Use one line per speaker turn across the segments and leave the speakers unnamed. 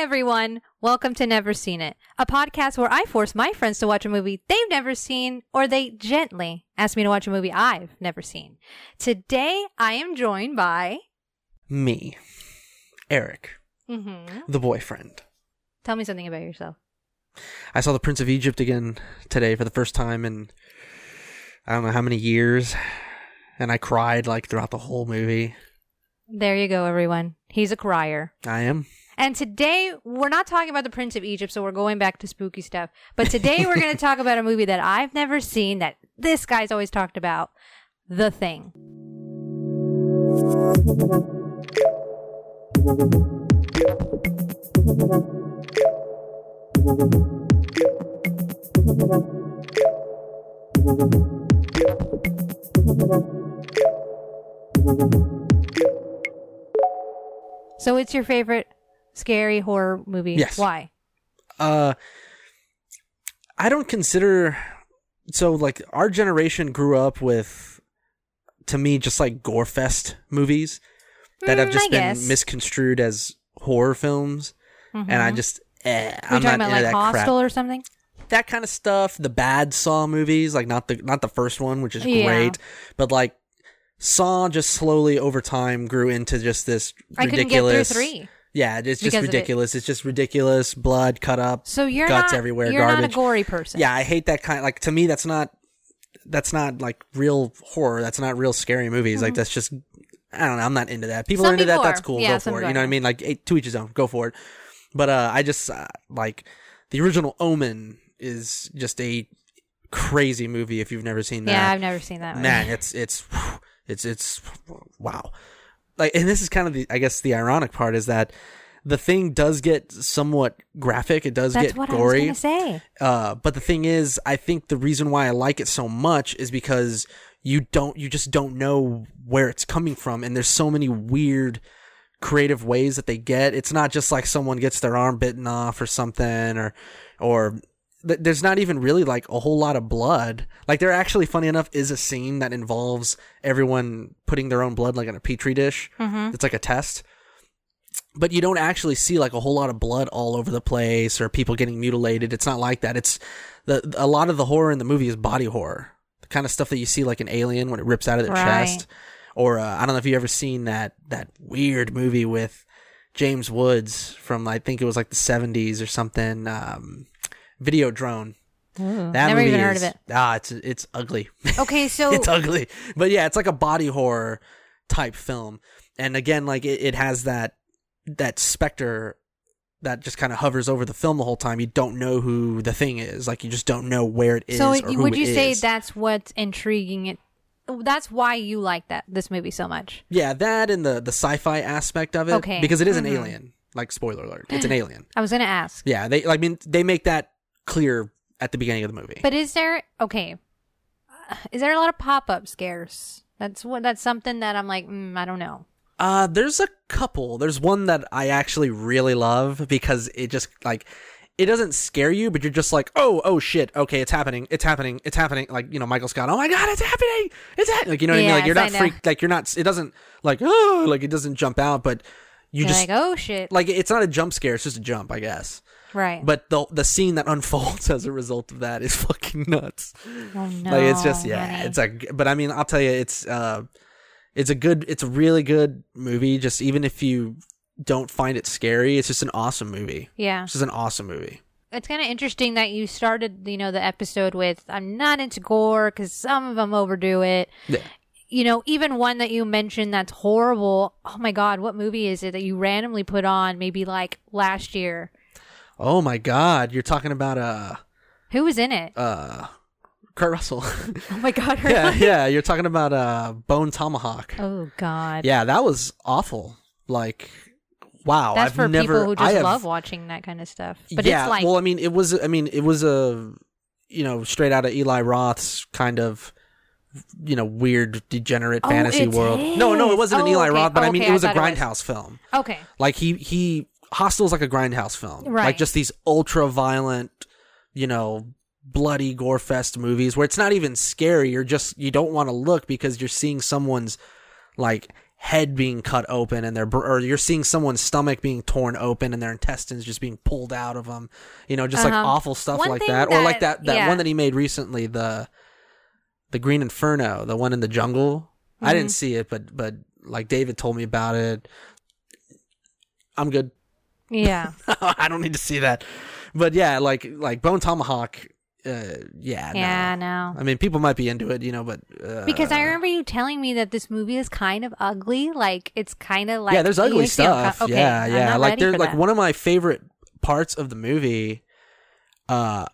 everyone. Welcome to Never Seen It, a podcast where I force my friends to watch a movie they've never seen, or they gently ask me to watch a movie I've never seen. Today, I am joined by.
Me, Eric,
Mm-hmm.
the boyfriend.
Tell me something about yourself.
I saw The Prince of Egypt again today for the first time in I don't know how many years, and I cried like throughout the whole movie.
There you go, everyone. He's a crier.
I am.
And today, we're not talking about the Prince of Egypt, so we're going back to spooky stuff. But today, we're going to talk about a movie that I've never seen that this guy's always talked about The Thing. So, it's your favorite scary horror movie?
Yes.
Why?
Uh, I don't consider so like our generation grew up with, to me, just like gore fest movies that have
Mm,
just
I
been
guess.
misconstrued as horror films, and I just eh,
Are you
I'm
talking
not
about
into
like
that crap.
Hostel or something?
that kind of stuff. The bad Saw movies, like not the not the first one, which is
Yeah.
great, but like Saw just slowly over time grew into just this ridiculous
I couldn't get through three.
Yeah, it's just
because of it.
ridiculous. It's just ridiculous. Blood cut up.
So you're
guts
not
everywhere.
You're
garbage.
not a gory person.
Yeah, I hate that kind. Like to me, that's not that's not like real horror. That's not real scary movies. Like that's just I don't know. I'm not into that. People
Mm-hmm. Some
are into that.
people
That's cool.
Yeah,
go for it.
people
You know what I mean? Like eh, to each his own. Go for it. But uh, I just uh, like the original Omen is just a crazy movie. If you've never seen that,
Yeah, I've never seen that. one.
man, it's it's it's it's wow. Like, and this is kind of the I guess the ironic part is that the thing does get somewhat graphic. It does
That's
get
what I
gory.
say.
Uh, but the thing is, I think the reason why I like it so much is because you don't, you just don't know where it's coming from, and there's so many weird, creative ways that they get. It's not just like someone gets their arm bitten off or something, or, or th- there's not even really like a whole lot of blood. Like there actually, funny enough, is a scene that involves everyone putting their own blood like in a petri dish.
Mm-hmm.
It's like a test but you don't actually see like a whole lot of blood all over the place or people getting mutilated. It's not like that. It's the a lot of the horror in the movie is body horror, the kind of stuff that you see like an alien when it rips out of the
Right.
chest, or uh, I don't know if you ever seen that that weird movie with James Woods from I think it was like the seventies or something. Um, Videodrome.
Ooh,
That
never
movie
even heard
is-
of it.
Ah, it's it's ugly.
Okay, so
it's ugly. But yeah, it's like a body horror type film. And again, like it, it has that that specter that just kind of hovers over the film the whole time. You don't know who the thing is. Like you just don't know where it is.
so it- would you say
is.
that's what's intriguing it? That's why you like that this movie so much.
Yeah, that and the the sci-fi aspect of it.
Okay.
Because it is an
Mhm.
alien. Like spoiler alert, it's an alien.
I was gonna ask,
Yeah, they. I mean, they make that clear at the beginning of the movie.
but is there okay? uh, Is there a lot of pop up scares? That's what. That's something that I'm like, mm, I don't know.
Uh, there's a couple. There's one that I actually really love because it just like it doesn't scare you, but you're just like, oh, oh shit, okay, it's happening, it's happening, it's happening. Like you know, Michael Scott, oh my god, it's happening, it's happening. Like you know what I mean? Like you're not freaked, like you're not. It doesn't like oh, like it doesn't jump out, but you
You're
just
like, oh shit,
like it's not a jump scare, it's just a jump, I guess.
Right?
But the the scene that unfolds as a result of that is fucking nuts.
oh no,
like it's just yeah,
honey.
it's like but I mean, I'll tell you it's uh it's a good it's a really good movie just even if you don't find it scary, it's just an awesome movie.
yeah.
It's just an awesome movie.
It's kind of interesting that you started, you know, the episode with "I'm not into gore" because some of them overdo it.
Yeah.
You know, even one that you mentioned that's horrible. Oh my god, what movie is it that you randomly put on? Maybe like last year.
Oh my god, you're talking about uh
Who was in it?
uh Kurt Russell.
Oh my god,
yeah, yeah, you're talking about uh Bone Tomahawk.
Oh god.
Yeah, that was awful. Like wow,
That's
I've
for
never
people who
I
just
have,
love watching that kind of stuff. But
yeah,
it's like
well, I mean, it was. I mean, it was a you know straight out of Eli Roth's kind of you know weird degenerate
Oh,
fantasy
it
world. No, no, it
is.
wasn't an
Oh,
Eli
okay.
Roth, but
Oh,
I mean,
okay,
it was
I
a
thought it was.
grindhouse film.
okay.
Like he he Hostel's like a grindhouse film,
Right.
Like just these ultra violent, you know, bloody gore fest movies where it's not even scary. You're just you don't want to look because you're seeing someone's like head being cut open and their or you're seeing someone's stomach being torn open and their intestines just being pulled out of them you know just like
Uh-huh.
awful stuff
One
like
thing
that. or like
that-
that that
yeah.
one that he made recently the the green inferno the one in the jungle i
Mm-hmm.
didn't see it but but like david told me about it i'm good
Yeah.
i don't need to see that but yeah like like bone tomahawk uh yeah no.
yeah, no.
i mean people might be into it you know but uh,
Because I remember you telling me that this movie is kind of ugly. Like it's kind of like
yeah, there's ugly stuff.
Okay,
yeah, yeah. Like
there's
like
that.
one of my favorite parts of the movie. Uh,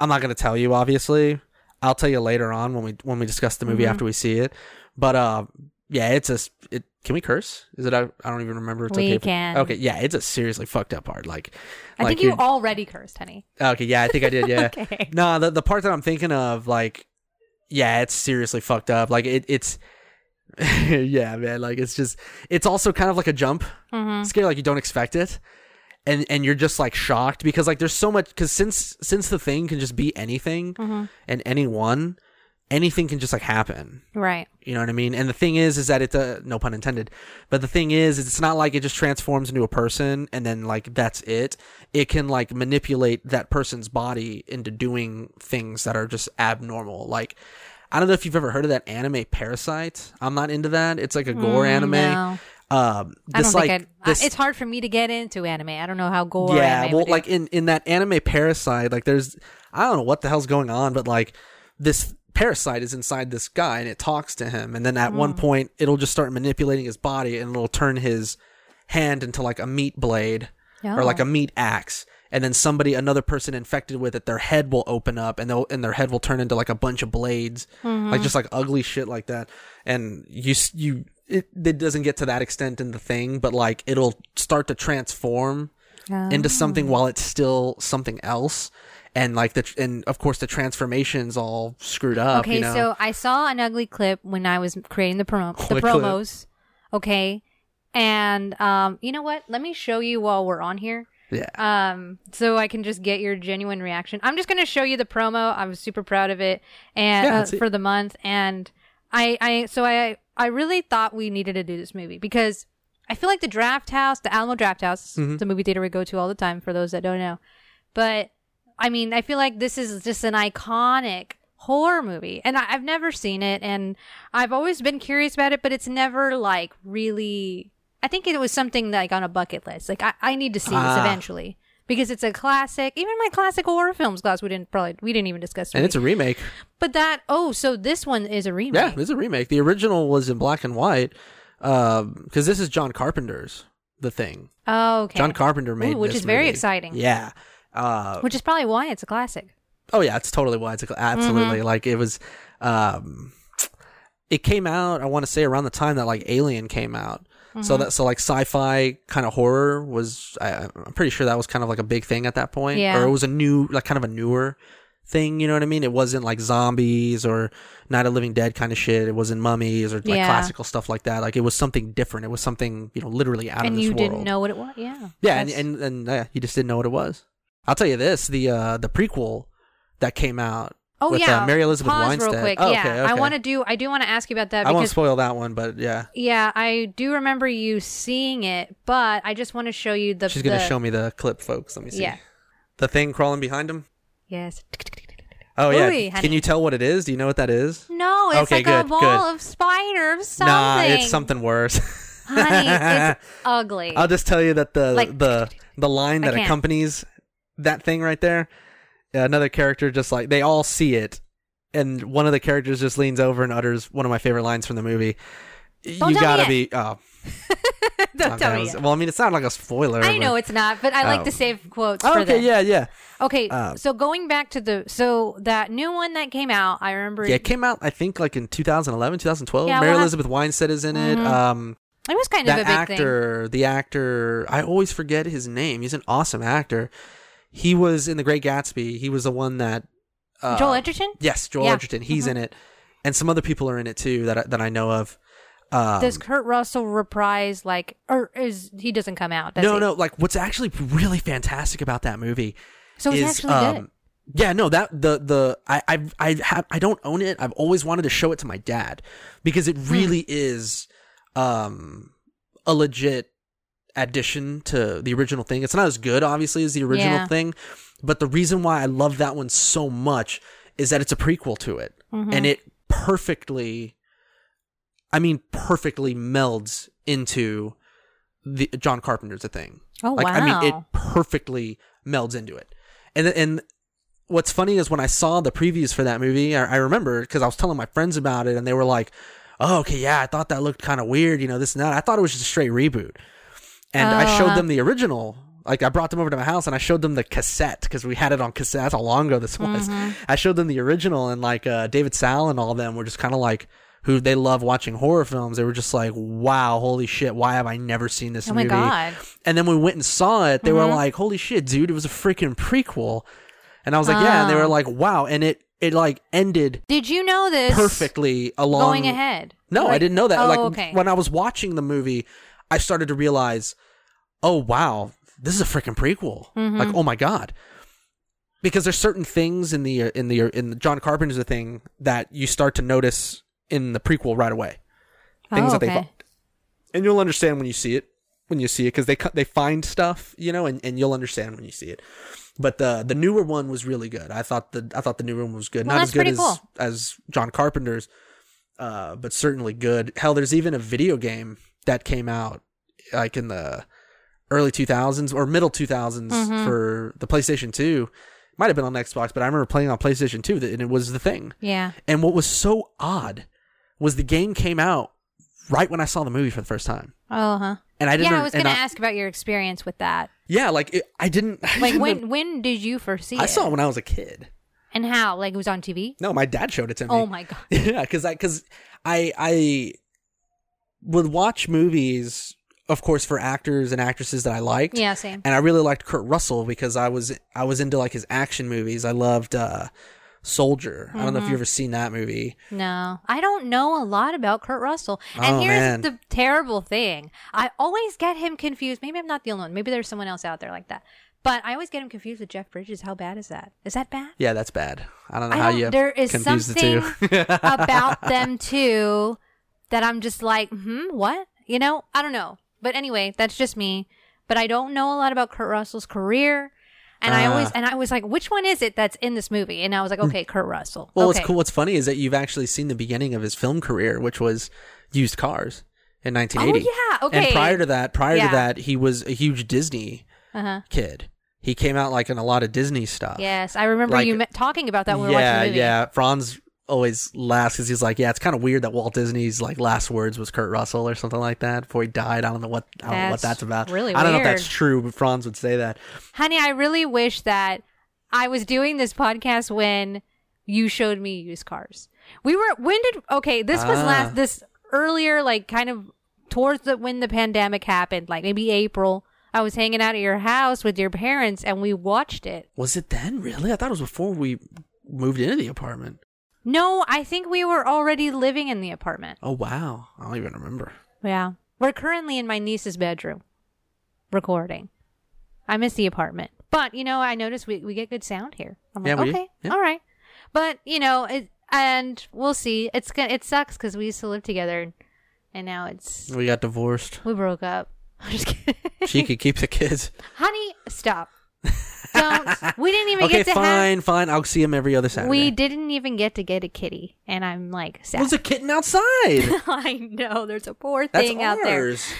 I'm not gonna tell you. Obviously, I'll tell you later on when we when we discuss the movie
Mhm.
after we see it. But uh, yeah, it's a. It can we curse? Is it? I I don't even remember. It's
We
okay.
can.
Okay, yeah, it's a seriously fucked up part. Like,
I
like
think you already cursed, honey.
Okay, yeah, I think I did. Yeah.
Okay.
No, the the part that I'm thinking of, like, yeah, it's seriously fucked up. Like, it it's. yeah, man. Like, it's just. It's also kind of like a jump
Mm-hmm.
scare like you don't expect it and and you're just like shocked because like there's so much because since since the thing can just be anything
Mm-hmm.
and anyone anything can just like happen
Right.
you know what i mean and the thing is is that it's a no pun intended but the thing is it's not like it just transforms into a person and then like that's it it can like manipulate that person's body into doing things that are just abnormal like I don't know if you've ever heard of that anime Parasyte. I'm not into that. It's like a gore
Mm,
anime.
no.
Um,
I
this
don't
like this,
it's hard for me to get into anime. I don't know how gore.
yeah well like in in that anime parasyte like there's i don't know what the hell's going on but like this parasite is inside this guy and it talks to him and then at
Mm.
one point it'll just start manipulating his body and it'll turn his hand into like a meat blade or like
Oh.
a meat axe and then somebody another person infected with it their head will open up and they'll and their head will turn into like a bunch of blades
Mm-hmm.
like just like ugly shit like that and you you it, it doesn't get to that extent in the thing but like it'll start to transform into something while it's still something else and like the and of course the transformation's all screwed up
Okay,
you know
so I saw an ugly clip when I was creating the promo the
What clip?
promos. Okay. And um, you know what? Let me show you while we're on here.
yeah
Um, so I can just get your genuine reaction. I'm just gonna show you the promo. I'm super proud of it, and
Yeah,
uh, for the month. And I, I, so I, I really thought we needed to do this movie because I feel like the Drafthouse, the Alamo Drafthouse,
Mm-hmm.
a movie theater we go to all the time. For those that don't know, but I mean, I feel like this is just an iconic horror movie, and I, I've never seen it, and I've always been curious about it, but it's never like really. I think it was something like on a bucket list. Like I, I need to see this
Ah.
eventually because it's a classic. Even my classic horror films class, we didn't probably we didn't even discuss.
and it's a remake
but that oh, so this one is a remake.
yeah it's a remake the original was in black and white because this is john carpenter's the thing
Oh, okay.
john carpenter made
Ooh, which is very
movie.
exciting.
yeah uh,
Which is probably why it's a classic.
Oh yeah, it's totally why it's a, classic. absolutely
Mm-hmm.
like it was. Um, it came out. I want to say around the time that like Alien came out.
Mm-hmm.
So that so like sci-fi kind of horror was. I, I'm pretty sure that was kind of like a big thing at that point.
Yeah.
Or it was a new like kind of a newer thing. You know what I mean? It wasn't like zombies or Night of Living Dead kind of shit. It wasn't mummies or like
Yeah.
classical stuff like that. Like it was something different. It was something you know literally out of this world.
and you didn't know what it was. Yeah.
Yeah,
That's-
and, and yeah, you just didn't know what it was. I'll tell you this: the uh, the prequel that came out.
Oh
with,
yeah,
uh, Mary Elizabeth
Pause
Winstead.
real quick.
Oh,
yeah,
okay,
I want to do. I do want to ask you about that
I won't spoil that one, but yeah,
yeah, I do remember you seeing it, but I just want to show you the.
she's gonna show me the clip, folks. Let me see.
Yeah.
The thing crawling behind him.
Yes.
Oh yeah.
Ooh.
Can you tell what it is? Do you know what that is?
No, it's
Okay,
like a ball
good.
of spiders. something.
Nah, it's something worse.
Honey, it's ugly.
I'll just tell you that the
Like-
the the line that accompanies that thing right there. Another character just like they all see it, and one of the characters just leans over and utters one of my favorite lines from the movie.
Don't
you
tell
gotta be. Oh,
Don't
okay,
tell
I
me.
was-. Well, I mean, it sounded like a spoiler.
I
but-
know it's not, but I like
Oh.
to save quotes
Oh, okay, yeah, yeah.
Okay,
Uh,
so going back to the so that new one that came out, I remember
Yeah, it came out I think like in 2011, 2012.
Yeah,
Mary
we'll have-
Elizabeth Winstead is in it.
Mhm.
Um,
it was kind of a big thing.
actor, the actor, I always forget his name. He's an awesome actor. He was in The Great Gatsby. He was the one that uh,
Joel Edgerton.
Yes, Joel
Yeah.
Edgerton. He's in it, and some other people are in it too that I, that I know of. Um,
Does Kurt Russell reprise like, or is he doesn't come out?
No,
he?
no. Like, what's actually really fantastic about that movie
So
is
actually
um,
good.
yeah no that the the I I I have I don't own it I've always wanted to show it to my dad because
Hmm.
it really is um a legit addition to the original thing. It's not as good obviously as the original
Yeah.
thing, but the reason why I love that one so much is that it's a prequel to it
Mm-hmm.
and it perfectly I mean perfectly melds into the John Carpenter's a thing.
Oh
Like
wow.
I mean, it perfectly melds into it. And and what's funny is when I saw the previews for that movie, I, I remember because I was telling my friends about it, and they were like, "Oh, okay, yeah, I thought that looked kind of weird, you know, this and that." I thought it was just a straight reboot, and I showed
uh-huh.
them the original. Like I brought them over to my house and I showed them the cassette because we had it on cassette. That's how long ago this was.
Mm-hmm.
I showed them the original and like uh, David Sal and all of them were just kind of like who they love watching horror films. They were just like, "Wow, holy shit! Why have I never seen this
oh my
movie?"
god.
And then we went and saw it, they were
Mhm.
like, "Holy shit, dude! It was a freaking prequel." And I was like, "Yeah." And they were
Oh.
like, "Wow!" And it it like ended
Did you know this
perfectly along.
going ahead?
No, I didn't know that.
Oh,
like
okay.
when I was watching the movie, I started to realize, "Oh wow, this is a freaking prequel!"
Mhm.
Like, oh my god. Because there's certain things in the in the in the John Carpenter's a thing that you start to notice in the prequel right away. Things
oh,
that they
okay.
and you'll understand when you see it when you see it because they they find stuff you know and, and you'll understand when you see it but the the newer one was really good i thought the i thought the new one was good
Well,
not as good as
cool.
as john carpenter's uh but certainly good hell there's even a video game that came out like in the early 2000s or middle 2000s
Mhm.
for the playstation 2 might have been on xbox but i remember playing on playstation 2 and it was the thing
Yeah.
and what was so odd was the game came out right when i saw the movie for the first time
Oh, huh.
and I didn't.
Yeah, I was going to ask about your experience with that.
Yeah, like it, I didn't. I
Like
didn't-
when when did you first see
I
it?
I saw it when I was a kid.
And how? Like it was on TV?
No, my dad showed it to me.
Oh my god.
yeah, because I because I I would watch movies, of course, for actors and actresses that I liked.
Yeah, same.
and I really liked Kurt Russell because I was I was into like his action movies. I loved uh Soldier. I don't know if you've ever seen that movie.
No, I don't know a lot about Kurt Russell. And
Oh,
here's
man.
the terrible thing: I always get him confused. Maybe I'm not the only one. Maybe there's someone else out there like that. But I always get him confused with Jeff Bridges. How bad is that? Is that bad?
Yeah, that's bad. I don't know
I
how
don't-
you
there is
confuse the two.
something about them too that I'm just like, hmm, what? You know, I don't know. But anyway, that's just me. But I don't know a lot about Kurt Russell's career. And I always
Ah.
and I was like, which one is it that's in this movie? And I was like, okay, Kurt Russell.
Well,
okay.
what's cool, what's funny is that you've actually seen the beginning of his film career, which was used cars in 1980.
Oh yeah, okay.
And prior to that, prior
Yeah.
to that, he was a huge Disney
uh-huh.
kid. He came out like in a lot of Disney stuff.
Yes, I remember
Like-
you talking about that when we were
yeah,
watching the movie.
yeah. Franz always laughs because he's like, yeah, it's kind of weird that Walt Disney's like last words was Kurt Russell or something like that before he died. I don't know what I don't know what
That's
that's about.
really
I don't know if that's true, but Franz would say that.
Honey, I really wish that I was doing this podcast when you showed me used cars. We were when did okay, this was
Ah.
last this earlier like kind of towards the when the pandemic happened, like maybe April. I was hanging out at your house with your parents and we watched it.
Was it then? Really? I thought it was before we moved into the apartment.
No, I think we were already living in the apartment.
Oh wow, I don't even remember.
Yeah. We're currently in my niece's bedroom recording. I miss the apartment. But, you know, I noticed we, we get good sound here. I'm
Yeah,
like,
we
okay,
Yeah.
all right. But, you know, it, and we'll see. It's gonna, it sucks because we used to live together and now it's,
We got divorced.
we broke up. I'm just kidding.
She could keep the kids.
Honey, stop. Don't. We didn't even
okay,
get to
fine, fine. I'll see him every other Saturday.
we didn't even get to get a kitty. And I'm like, sad.
There's a kitten outside.
I know. There's a poor
That's
thing out there.
ours.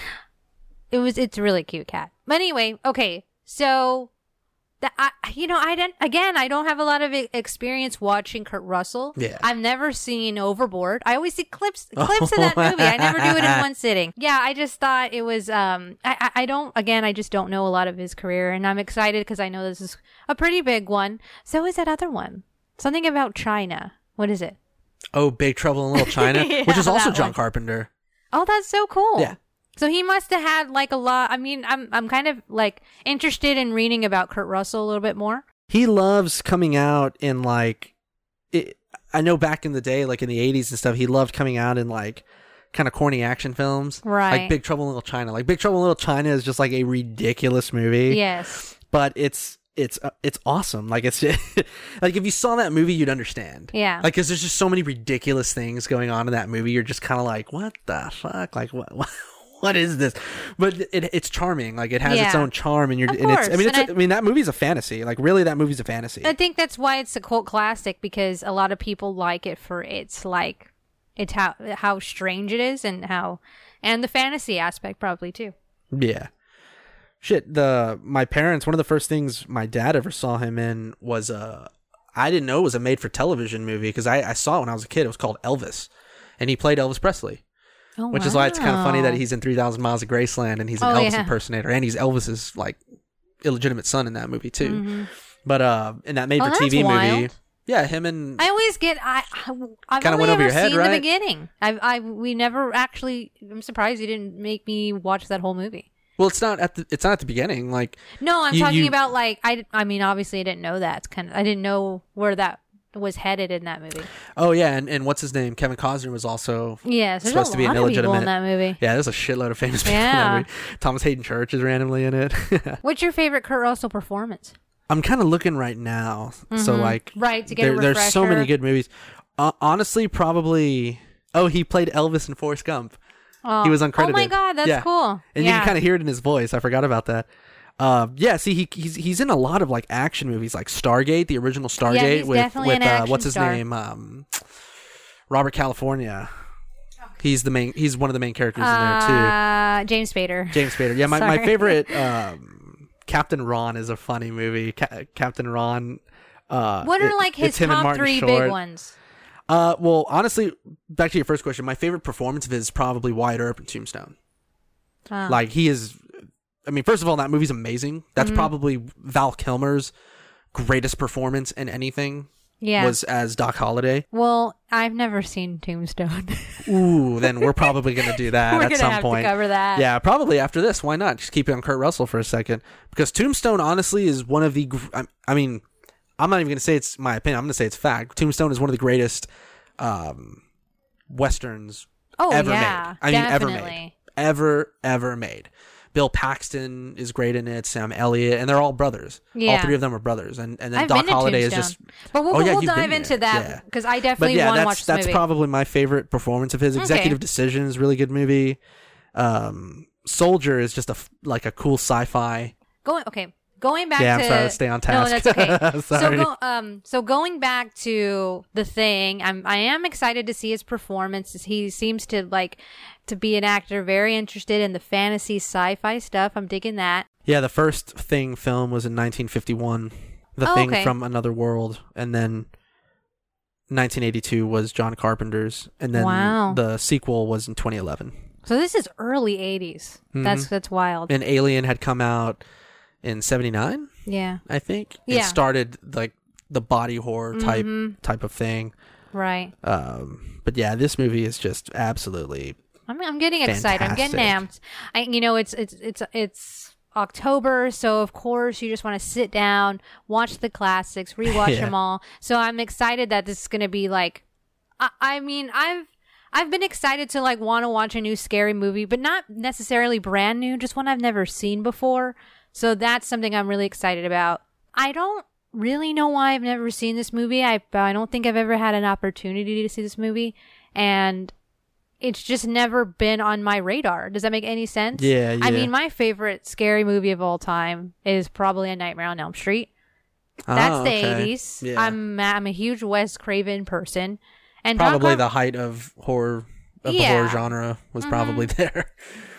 it was it's a really cute cat but anyway okay so that I, you know i didn't again i don't have a lot of experience watching kurt russell
Yeah.
i've never seen overboard i always see clips clips of that movie i never do it in one sitting yeah i just thought it was um i i, I don't again i just don't know a lot of his career and i'm excited because i know this is a pretty big one so is that other one something about china what is it
Oh, Big Trouble in Little China,
Yeah,
which is also John
one.
Carpenter.
Oh, that's so cool.
Yeah.
So he must have had like a lot. I mean, I'm I'm kind of like interested in reading about Kurt Russell a little bit more.
He loves coming out in like, it, I know back in the day, like in the '80s and stuff, he loved coming out in like kind of corny action films,
Right.
Like Big Trouble in Little China. Like Big Trouble in Little China is just like a ridiculous movie,
Yes.
but it's it's uh, it's awesome. Like it's like if you saw that movie, you'd understand.
Yeah.
Like, cause there's just so many ridiculous things going on in that movie. You're just kind of like, what the fuck? Like, what? what? What is this? But it, it's charming. Like it has its own charm, and you're.
Of
and it's, I mean, it's. a-
I-
I mean, that movie's a fantasy. Like really, that movie's a fantasy.
I think that's why it's a cult classic because a lot of people like it for its like it's how how strange it is and how and the fantasy aspect probably too.
Yeah. Shit, the my parents, one of the first things my dad ever saw him in was uh I didn't know it was a made for television movie because I, I saw it when I was a kid. It was called Elvis. And he played Elvis Presley.
Oh,
Which is why it's kind of funny that he's in 3000 Miles of Graceland and he's an
Oh,
Elvis
yeah.
impersonator and he's Elvis's like illegitimate son in that movie too.
Mhm.
But uh in that made
Oh,
for TV movie,
wild.
yeah, him and
I always get I I've
Kinda went over your head,
seen
right?
the beginning. I I we never actually. I'm surprised you didn't make me watch that whole movie.
well, it's not at the it's not at the beginning. Like
No, I'm
You-
talking
you-
about like I. I mean, obviously, I didn't know that. It's kind of I didn't know where that was headed in that movie.
oh yeah, and, and what's his name? Kevin Costner was also
yeah there's
Supposed to be an
people in
illegitimate-
that movie.
yeah. There's a shitload of famous people. in that movie. Thomas Haden Church is randomly in it.
What's your favorite Kurt Russell performance?
I'm kind of looking right now. So
Mhm.
like,
Right to get
there, there's so many good movies. Uh, honestly, probably. Oh, he played Elvis in Forrest Gump,
Oh.
He was uncredited.
Oh my god, that's
Yeah.
cool.
and you can kind of hear it in his voice. I forgot about that. Uh, yeah, see, he he's he's in a lot of like action movies, like Stargate, the original Stargate
he's
with with uh, what's his
star.
name, um, Robert California. He's the main. He's one of the main characters in there too.
Uh, James Spader.
James Spader. Yeah, my, my favorite um, Captain Ron is a funny movie. Ca- Captain Ron. Uh,
What are
it-
like his
it's him and
top three
Short.
big ones?
Uh, well, honestly, back to your first question. My favorite performance of his is probably Wyatt Earp in Tombstone.
Uh,
Like he is. I mean, first of all, that movie's amazing. That's
Mm-hmm.
probably Val Kilmer's greatest performance in anything.
yeah.
Was as Doc Holliday.
well, I've never seen Tombstone.
Ooh, then we're probably gonna do that at some point.
to cover that.
Yeah, probably after this. Why not? Just keep it on Kurt Russell for a second. Because Tombstone, honestly, is one of the. gr- I, I mean, I'm not even going to say it's my opinion. I'm going to say it's fact. Tombstone is one of the greatest um, westerns
Oh
ever
yeah.
made. I mean, ever made. Ever, ever made. Bill Paxton is great in it. Sam Elliott, and they're all brothers.
Yeah.
All three of them are brothers. And and then
I've
Doc Holliday is just.
But we'll,
Oh, yeah,
we'll dive into that because I
But
definitely
yeah,
want to
that's
watch this
that's
movie.
probably my favorite performance of his.
Okay.
Executive Decisions, really good movie. Um, Soldier is just a like a cool sci-fi.
going okay. Going back
Yeah,
to
I'm sorry to stay on task.
No, that's okay. so go, um so going back to the thing, I'm I am excited to see his performance. He seems to like to be an actor very interested in the fantasy sci-fi stuff. I'm digging that.
Yeah, the first Thing film was in 1951. The
Oh,
Thing
okay.
from Another World, and then 1982 was John Carpenter's, and then
Wow.
the sequel was in 2011.
So this is early 80s.
Mm-hmm.
That's that's wild.
And Alien had come out in 79,
yeah.
I think.
Yeah.
It started like the body horror type
Mhm.
type of thing.
Right.
Um, but yeah, this movie is just absolutely
I'm I'm getting excited. I'm getting amped. I you know it's it's it's it's October, so of course you just want to sit down, watch the classics, rewatch
Yeah.
them all. So I'm excited that this is going to be like I, I mean, I've I've been excited to like want to watch a new scary movie, but not necessarily brand new, just one I've never seen before. So that's something I'm really excited about. I don't really know why I've never seen this movie. I I don't think I've ever had an opportunity to see this movie and it's just never been on my radar. Does that make any sense?
Yeah,
I mean, my favorite scary movie of all time is probably A Nightmare on Elm Street. That's
Oh,
the 80s.
Yeah.
I'm I'm a huge Wes Craven person. And
probably the height of horror of the
Yeah. Mm-hmm.
horror genre was probably there.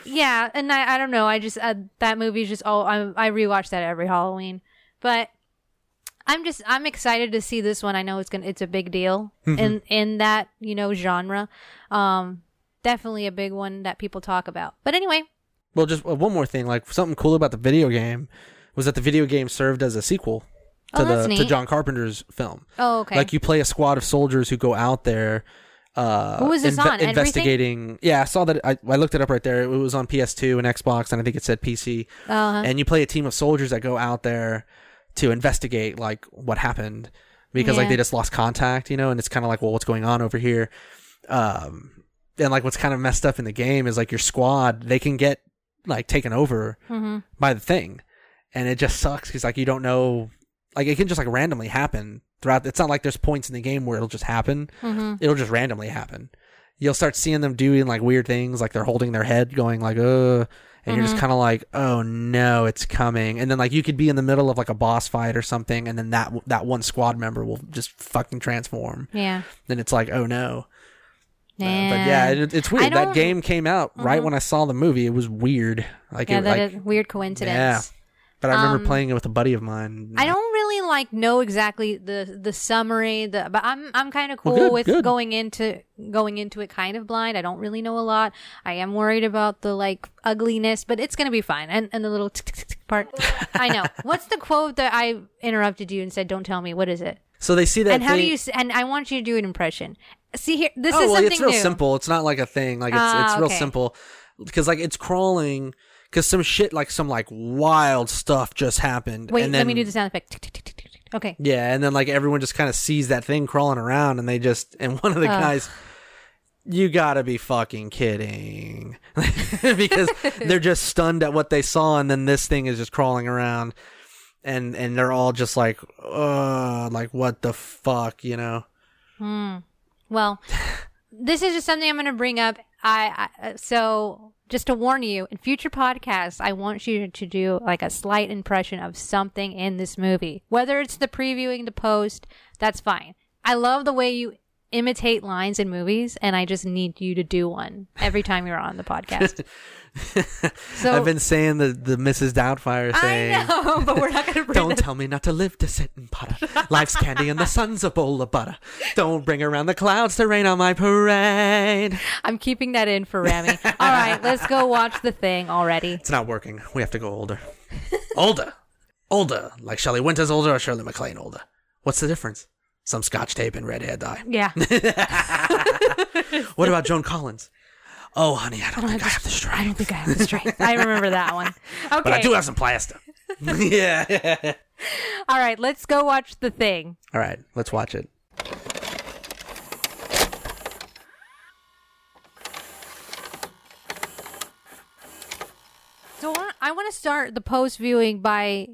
Yeah, and I, I don't know. I just uh, that movie just oh I I rewatch that every Halloween, but I'm just I'm excited to see this one. I know it's gonna it's a big deal
Mm-hmm.
in in that you know genre. Um, definitely a big one that people talk about. But anyway,
Well, just uh, one more thing, like something cool about the video game was that the video game served as a sequel to
Oh,
the to. John Carpenter's film.
oh okay,
Like you play a squad of soldiers who go out there. Uh,
What was this on? Everything?
Investigating. Yeah, I saw that. I, I looked it up right there. It was on PS2 and Xbox, and I think it said PC.
uh-huh.
And you play a team of soldiers that go out there to investigate like what happened because like they just lost contact, you know. And it's kind of like, well, what's going on over here? Um, and like what's kind of messed up in the game is like your squad they can get like taken over
Mhm.
by the thing and it just sucks because like you don't know, like it can just like randomly happen throughout. It's not like there's points in the game where it'll just happen.
hmm
It'll just randomly happen. You'll start seeing them doing like weird things, like they're holding their head, going like "uh," and you're just
Mhm.
kind of like, "Oh no, it's coming!" And then like you could be in the middle of like a boss fight or something, and then that that one squad member will just fucking transform.
Yeah.
Then it's like, "Oh no." Uh,
Yeah.
but yeah, it, it's weird. That game came out right
Mhm.
when I saw the movie. It was weird. Like,
yeah,
it,
that
like
weird coincidence.
But I remember
um,
playing it with a buddy of mine.
I don't really like know exactly the the summary, the but I'm I'm kind of cool
Well, good,
with
good.
going into going into it kind of blind. I don't really know a lot. I am worried about the like ugliness, but it's gonna be fine. And and the little part. I know. What's the quote that I interrupted you and said, "Don't tell me." What is it?
So they see that.
and how do you? s- And I want you to do an impression. See here, this
oh
is
well,
something
it's real
new.
simple. It's not like a thing. Like it's
Ah,
it's real
okay.
simple because like it's crawling because some shit like some like wild stuff just happened.
Wait,
and then,
let me do the sound effect. Okay.
Yeah, and then like everyone just kind of sees that thing crawling around, and they just and one of the
Ugh.
guys. You gotta be fucking kidding. because they're just stunned at what they saw, and then this thing is just crawling around, and and they're all just like, uh, like what the fuck, you know?
Hmm. Well, this is just something I'm going to bring up. I, I so just to warn you, in future podcasts, I want you to do like a slight impression of something in this movie, whether it's the previewing, the post. That's fine. I love the way you imitate lines in movies, and I just need you to do one every time you're on the podcast. So
I've been saying the the Mrs. Doubtfire saying.
I know, but we're not going to bring
Don't
that.
tell me not to live to sit and putter. Life's candy and the sun's a bowl of butter. Don't bring around the clouds to rain on my parade.
I'm keeping that in for Rami. All right, let's go watch the thing already.
It's not working. We have to go older. older. Older. Like Shelley Winters older or Shirley MacLaine older. What's the difference? Some scotch tape and red hair dye.
Yeah.
What about Joan Collins? Oh, honey, I don't oh, think I have the
I
strength.
don't think I have the strength. I remember that one. Okay.
But I do have some plaster. yeah.
All right, let's go watch the thing.
All right, let's watch it.
So I- I want to start the post viewing by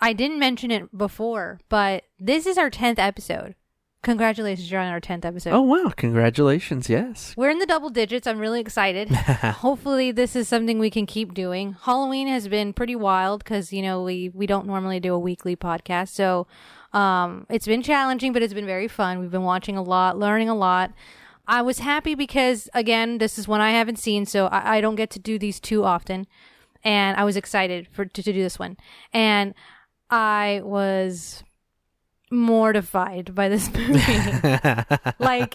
I didn't mention it before, but this is our 10th episode. Congratulations, you're on our 10th episode.
Oh, wow. Congratulations. Yes.
We're in the double digits. I'm really excited. Hopefully, this is something we can keep doing. Halloween has been pretty wild because you know we we don't normally do a weekly podcast, so um, it's been challenging, but it's been very fun. We've been watching a lot, learning a lot. I was happy because again, this is one I haven't seen, so I, I don't get to do these too often, and I was excited for to, to do this one, and I was mortified by this movie like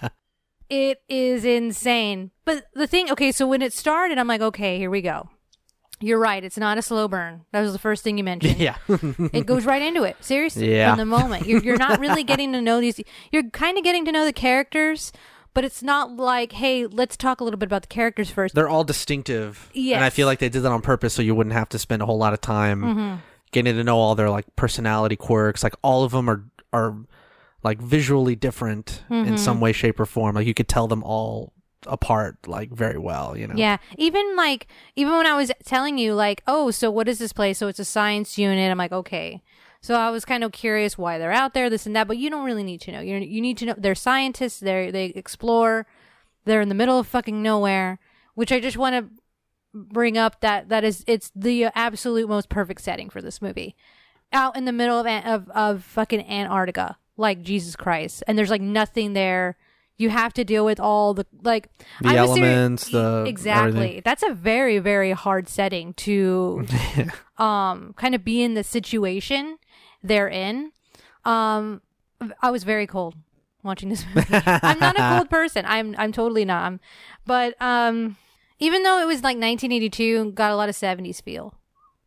it is insane. But the thing, okay, so when it started, I'm like, okay, here we go. You're right. It's not a slow burn. That was the first thing you mentioned.
yeah.
It goes right into it. Seriously.
Yeah.
From the moment. You're, you're not really getting to know these. You're kind of getting to know the characters, but it's not like, hey, let's talk a little bit about the characters first.
They're all distinctive. Yeah. And I
Mm-hmm.
feel like they did that on purpose so you wouldn't have to spend a whole lot of time getting to know all their like personality quirks. Like all of them are are like visually different
Mm-hmm.
in some way, shape, or form. Like you could tell them all apart like very well, you know.
Yeah. Even like, even when I was telling you, like, oh, so what is this place? So it's a science unit. I'm like, okay. So I was kind of curious why they're out there, this and that, but you don't really need to know. You you need to know they're scientists. They they explore. They're in the middle of fucking nowhere, which I just want to bring up that that is it's the absolute most perfect setting for this movie. Out in the middle of of of fucking Antarctica, like Jesus Christ, and there's like nothing there. You have to deal with all the like
The
I was seri-
elements, the
exactly.
everything.
That's a very very hard setting to um kind of be in the situation they're in. Um, I was very cold watching this movie. I'm not a cold person. I'm I'm totally not. I'm, but um, even though it was like 1982, got a lot of 70s feel,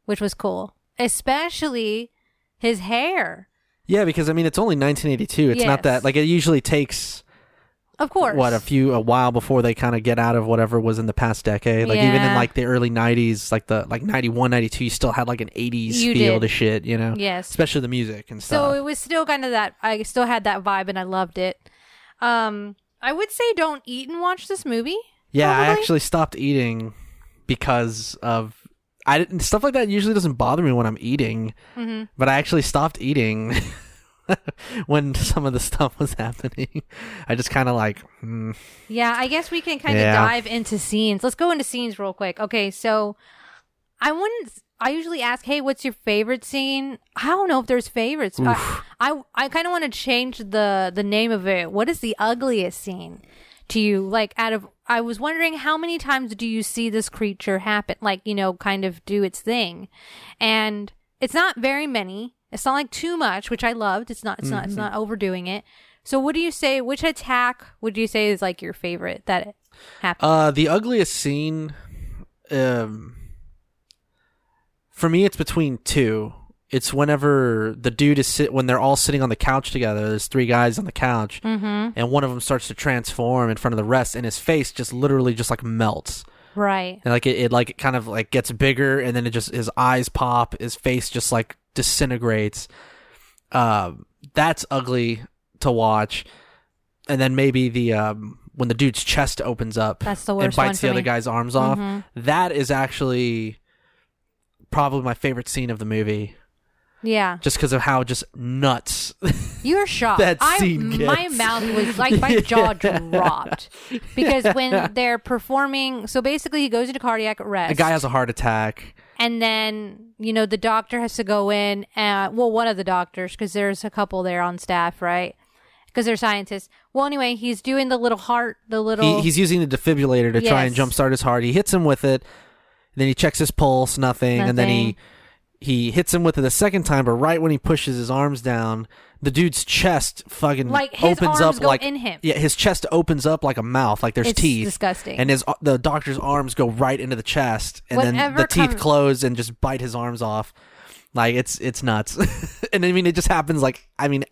which was cool. Especially his hair,
Yeah, because I mean it's only 1982. It's not that like it usually takes
of course.
what a few a while before they kind of get out of whatever was in the past decade. Like even in like the early 90s, like the like 91, 92, you still had like an 80s
You
feel
did.
to shit, you know.
Yes.
Especially the music and stuff.
So it was still kind of that. I still had that vibe, and I loved it. Um, I would say don't eat and watch this movie.
Yeah, I actually stopped eating because of I didn't stuff like that usually doesn't bother me when I'm eating,
hmm
but I actually stopped eating when some of the stuff was happening. I just kind of like, mm,
Yeah, I guess we can kind of
Yeah.
dive into scenes. Let's go into scenes real quick. Okay, so I wouldn't. I usually ask, "Hey, what's your favorite scene?" I don't know if there's favorites. I I, I kind of want to change the the name of it. What is the ugliest scene to you? Like out of I was wondering how many times do you see this creature happen? Like you know, kind of do its thing, and it's not very many. It's not like too much, which I loved. It's not. It's not. It's not overdoing it. So, what do you say? Which attack would you say is like your favorite that happened?
Uh, the ugliest scene, um, for me, it's between two. It's whenever the dude is sit when they're all sitting on the couch together. There's three guys on the couch,
mm-hmm.
and one of them starts to transform in front of the rest, and his face just literally just like melts,
Right.
and like it, it like it kind of like gets bigger, and then it just his eyes pop, his face just like disintegrates. Um, that's ugly to watch, and then maybe the um when the dude's chest opens up
That's the
and
worst one
bites the other
me.
guy's arms off.
Mhm.
That is actually probably my favorite scene of the movie,
Yeah.
just because of how just nuts.
You were shocked.
That
I,
scene
my mouth was like my jaw dropped because when they're performing, so basically he goes into cardiac arrest.
a guy has a heart attack.
and then you know the doctor has to go in. And, well, one of the doctors because there's a couple there on staff, right? Because they're scientists. Well, anyway, he's doing the little heart, the little.
He, he's using the defibrillator to try and
Yes.
jumpstart his heart. He hits him with it. Then he checks his pulse, nothing, and then
Nothing.
he hits him with it a second time. But right when he pushes his arms down, the dude's chest fucking
Like, his
opens
arms
up
go
like
in him.
yeah, his chest opens up like a mouth, like there's
it's
teeth.
disgusting.
and his the doctor's arms go right into the chest, and then
Whatever
the teeth
comes-
close and just bite his arms off. Like it's it's nuts, and I mean it just happens like I mean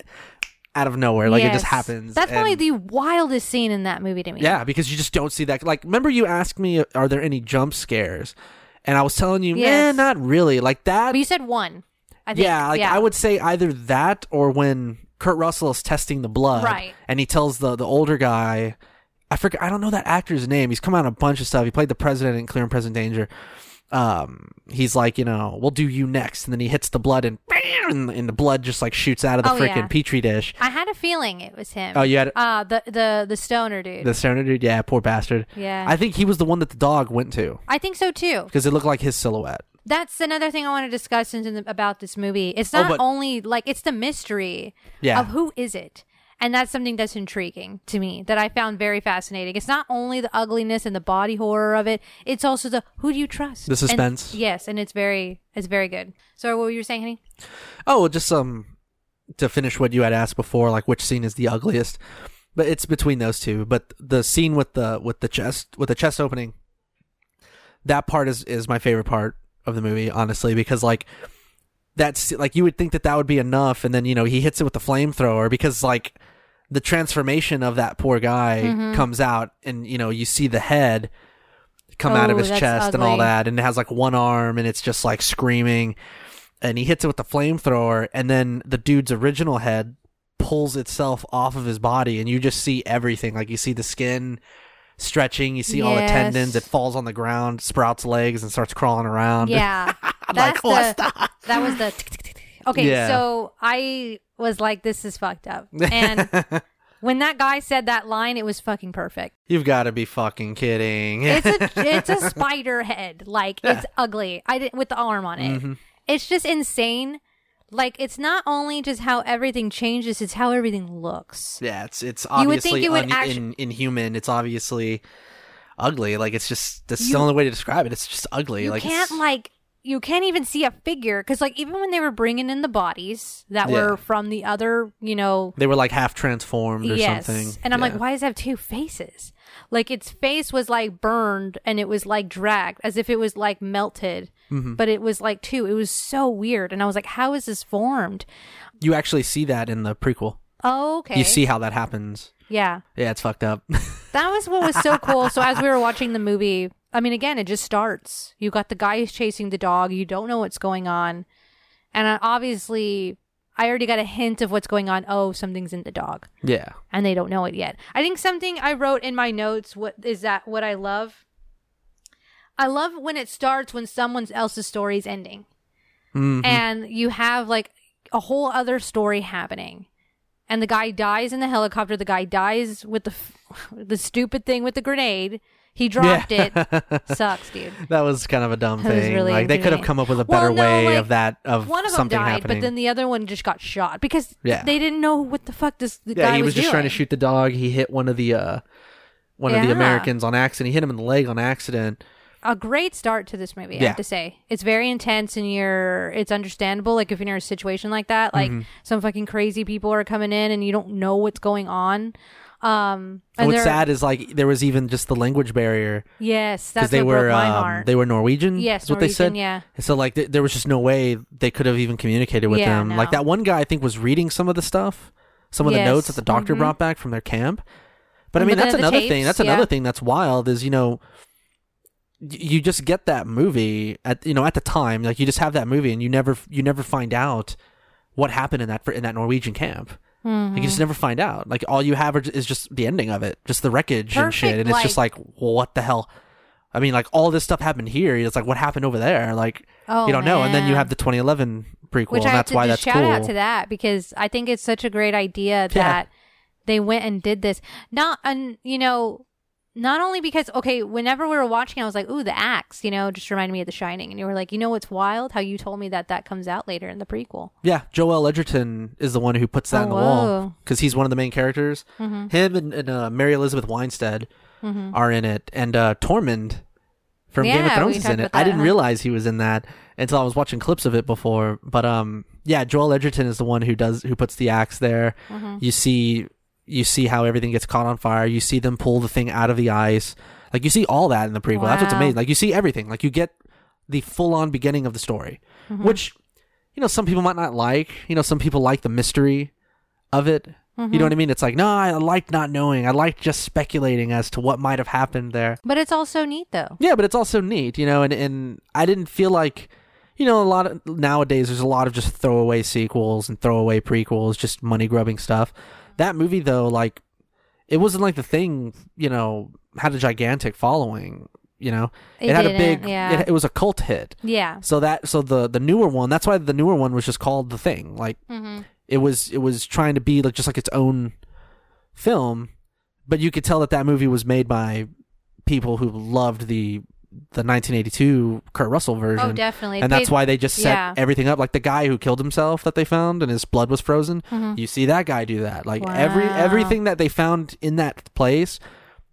out of nowhere, like it just
Yes.
happens.
That's probably
and-
the wildest scene in that movie to me.
yeah, because you just don't see that. Like remember you asked me, are there any jump scares? And I was telling you, yeah, not really. Like that,
But you said one. I think.
yeah, like I would say either that or when Kurt Russell is testing the blood,
Right.
And he tells the the older guy, I forget, I don't know that actor's name. He's come out a bunch of stuff. He played the president in Clear and Present Danger. Um, he's like, you know, we'll do you next, and then he hits the blood, and bam, and, and the blood just like shoots out of the
Oh,
freaking
yeah.
petri dish.
I had a feeling it was him.
Oh, you had
Uh the the the stoner dude.
the stoner dude, yeah, poor bastard.
yeah.
I think he was the one that the dog went to
I think so too.
because it looked like his silhouette.
That's another thing I want to discuss in the, about this movie. It's
Oh,
not
but-
only like it's the mystery
Yeah.
of who is it. And that's something that's intriguing to me that I found very fascinating. It's not only the ugliness and the body horror of it, it's also the who do you trust?
The
And-
suspense.
yes, and it's very it's very good. So what were you saying, honey?
Oh, well, just um to finish what you had asked before, like which scene is the ugliest. But it's between those two. But the scene with the with the chest with the chest opening, that part is is my favorite part of the movie, honestly, because like that's like you would think that that would be enough, and then you know he hits it with the flamethrower because like the transformation of that poor guy
Mhm.
comes out, and you know you see the head come out of
Oh,
his chest and all that, and it has like one arm, and it's just like screaming and he hits it with the flamethrower and then the dude's original head pulls itself off of his body and you just see everything like you see the skin stretching you see all the tendons it falls on the ground sprouts legs and starts crawling around
Yeah. That's
like oh,
the- That was the Okay,
Yeah.
so I was like this is fucked up. And when that guy said that line, it was fucking perfect.
you've got to be fucking kidding
It's a it's a spider head. Like it's ugly. I did with the arm on it.
Mhm.
It's just insane. Like it's not only just how everything changes, it's how everything looks.
yeah it's it's
You would think
obviously
it would
un-
actu-
in, inhuman it's obviously ugly like it's just that's the only way to describe it it's just ugly
You
like
can't
it's-
like you can't even see a figure because like even when they were bringing in the bodies that
Yeah.
were from the other, you know,
they were like half transformed or
yes.
something
And I'm
Yeah.
like, why does it have two faces? Like its face was like burned and it was like dragged as if it was like melted,
Mhm.
but it was like two. It was so weird. And I was like, how is this formed?
you actually see that in the prequel
Oh, okay.
you see how that happens
Yeah.
yeah it's fucked up
That was what was so cool. So as we were watching the movie, I mean, again, it just starts. You got the guy who's chasing the dog. You don't know what's going on, and uh, obviously, I already got a hint of what's going on. Oh, something's in the dog,
yeah
and they don't know it yet. I think something I wrote in my notes. What is that? What I love. I love when it starts when someone else's story is ending.
Mhm.
and you have like a whole other story happening and the guy dies in the helicopter the guy dies with the f- the stupid thing with the grenade he dropped
Yeah.
it sucks dude
that was kind of a dumb
That was
thing.
really
like they could have come up with a
Well,
better
no,
way
like,
of that of
one of them
something
died
happening.
but then the other one just got shot because
Yeah.
they didn't know what the fuck this the
yeah,
guy
he was, just trying to shoot the dog. He hit one of the uh one of the Americans on accident. He hit him in the leg on accident.
a great start to this movie i
Yeah.
have to say it's very intense and you're it's understandable like if you're in a situation like that like
Mm-hmm.
some fucking crazy people are coming in and you don't know what's going on um
And what's sad is like there was even just the language barrier
yes
because
that's
they were um, they were Norwegian.
Yes,
is what they said.
Yeah.
And so like th- there was just no way they could have even communicated with
Yeah,
them. Like that one guy I think was reading some of the stuff, some of the notes that the doctor
mhm.
brought back from their camp. But I mean that's
the
another thing.
tapes,
That's another thing that's wild is you know y- you just get that movie at you know at the time like you just have that movie and you never you never find out what happened in that in that Norwegian camp. Like you just mm-hmm. never find out. Like all you have are, is just the ending of it, just the wreckage and shit,
Perfect,
and it's just like, what the hell? I mean, like all this stuff happened here. It's like what happened over there? Like
Oh,
you don't know. And then you have the 2011 prequel,
which
and
I have
that's
to
why that's
shout
cool.
out to that because I think it's such a great idea that they went and did this. Not, and you know, not only because okay, whenever we were watching, I was like, "Ooh, the axe," you know, just reminded me of The Shining, and you were like, "You know what's wild? How you told me that that comes out later in the prequel."
Yeah, Joel Edgerton is the one who puts that
Oh,
in the wall because he's one of the main characters.
Mm-hmm.
Him and, and uh, Mary Elizabeth Winstead are in it, and uh, Tormund from Game of Thrones is in it.
about
I didn't
huh?
realize he was in that until I was watching clips of it before. But um, yeah, Joel Edgerton is the one who does who puts the axe there.
Mm-hmm.
You see, you see how everything gets caught on fire. You see them pull the thing out of the ice. Like you see all that in the prequel. That's what's amazing. Like you see everything. Like you get the full on beginning of the story,
Mm-hmm.
which you know some people might not like. You know some people like the mystery of it.
Mm-hmm.
You know what I mean? It's like no, I like not knowing. I like just speculating as to what might have happened there.
But it's also neat though.
Yeah, but it's also neat, you know. And and I didn't feel like. You know, a lot of nowadays there's a lot of just throwaway sequels and throwaway prequels, just money grubbing stuff. That movie though, like it wasn't like the thing, you know, had a gigantic following, you know.
It
had a big
yeah.
it, it was a cult hit.
Yeah.
So that so the the newer one, that's why the newer one was just called The Thing. Like
Mm-hmm.
it was it was trying to be like just like its own film, but you could tell that that movie was made by people who loved the the 1982 Kurt Russell version.
Oh, definitely.
And that's
They-
why they just set
yeah.
everything up like the guy who killed himself that they found and his blood was frozen.
Mhm.
You see that guy do that. Like every everything that they found in that place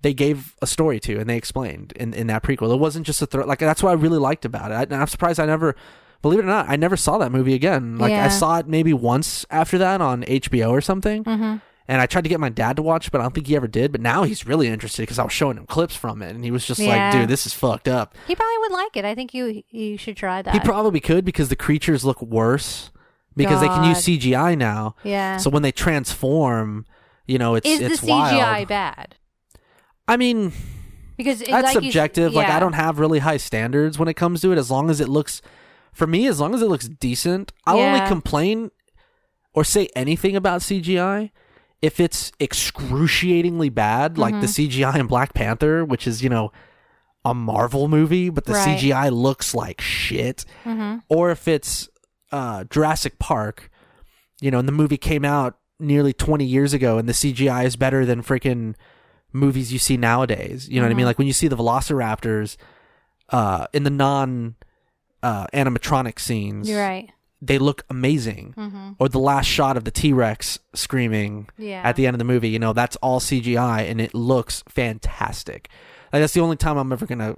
they gave a story to and they explained in, in that prequel. It wasn't just a throw. Like that's what I really liked about it. I, I'm surprised I never, believe it or not, I never saw that movie again. Like
Yeah.
I saw it maybe once after that on HBO or something,
Mm-hmm.
And I tried to get my dad to watch, but I don't think he ever did. But now he's really interested because I was showing him clips from it, and he was just
Yeah.
like, "Dude, this is fucked up."
He probably would like it. I think you you should try that.
He probably could because the creatures look worse because they can use CGI now.
yeah.
So when they transform, you know, it's
is
it's
the CGI
wild.
bad?
I mean,
Because it-
that's
like you s-
subjective. Like. I don't have really high standards when it comes to it. As long as it looks, for me, as long as it looks decent, I'll only complain or say anything about CGI if it's excruciatingly bad, like
Mm-hmm.
the CGI in Black Panther, which is you know a Marvel movie, but the
Right.
CGI looks like shit,
Mhm.
or if it's uh, Jurassic Park, you know, and the movie came out nearly 20 years ago and the CGI is better than freaking movies you see nowadays. You know what I mean?
Mhm.
Like when you see the velociraptors uh, in the non uh, animatronic scenes,
You're right.
They look amazing.
Mm-hmm.
Or the last shot of the T Rex screaming
Yeah.
at the end of the movie, you know, that's all CGI and it looks fantastic. Like that's the only time I'm ever gonna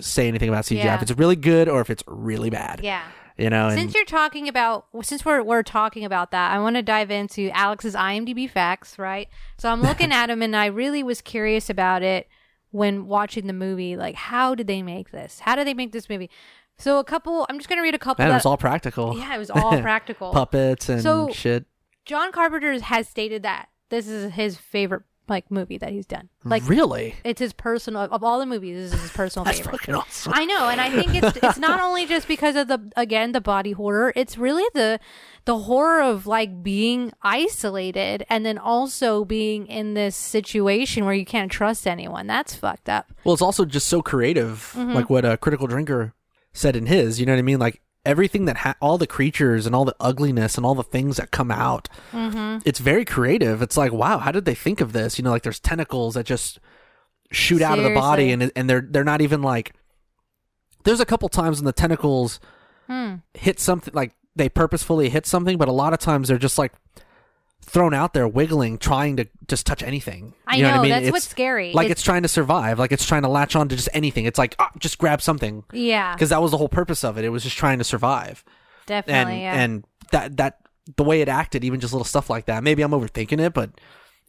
say anything about CGI.
Yeah.
If it's really good or if it's really bad.
yeah.
You know, and
Since you're talking about, since we're we're talking about that, I want to dive into Alex's IMDb facts, right? So I'm looking at them, and I really was curious about it when watching the movie. Like, how did they make this? How did they make this movie? So a couple. I'm just gonna read a couple.
man, it was all practical.
yeah, it was all practical.
Puppets and
So-
shit.
John Carpenter has stated that this is his favorite like movie that he's done. Like
really?
it's his personal of all the movies. This is his personal
That's
favorite.
fucking awesome.
I know, and I think it's it's not only just because of the again the body horror. It's really the the horror of like being isolated and then also being in this situation where you can't trust anyone. That's fucked up.
Well, it's also just so creative,
Mm-hmm.
like what a critical drinker said in his. You know what I mean? Like everything that ha- all the creatures and all the ugliness and all the things that come out.
Mm-hmm.
It's very creative. It's like, wow, how did they think of this? You know, like there's tentacles that just shoot out of the body, and and they're they're not even like. There's a couple times when the tentacles
Hmm.
hit something like they purposefully hit something, but a lot of times they're just like thrown out there, wiggling, trying to just touch anything.
I
You
know,
what I mean?
that's
It's-
what's scary.
Like
It's-
it's, trying to survive. Like it's trying to latch on to just anything. It's like ah, just grab something
Yeah,
because that was the whole purpose of it. It was just trying to survive. And
definitely. yeah.
and that that the way it acted, even just little stuff like that. Maybe I'm overthinking it, but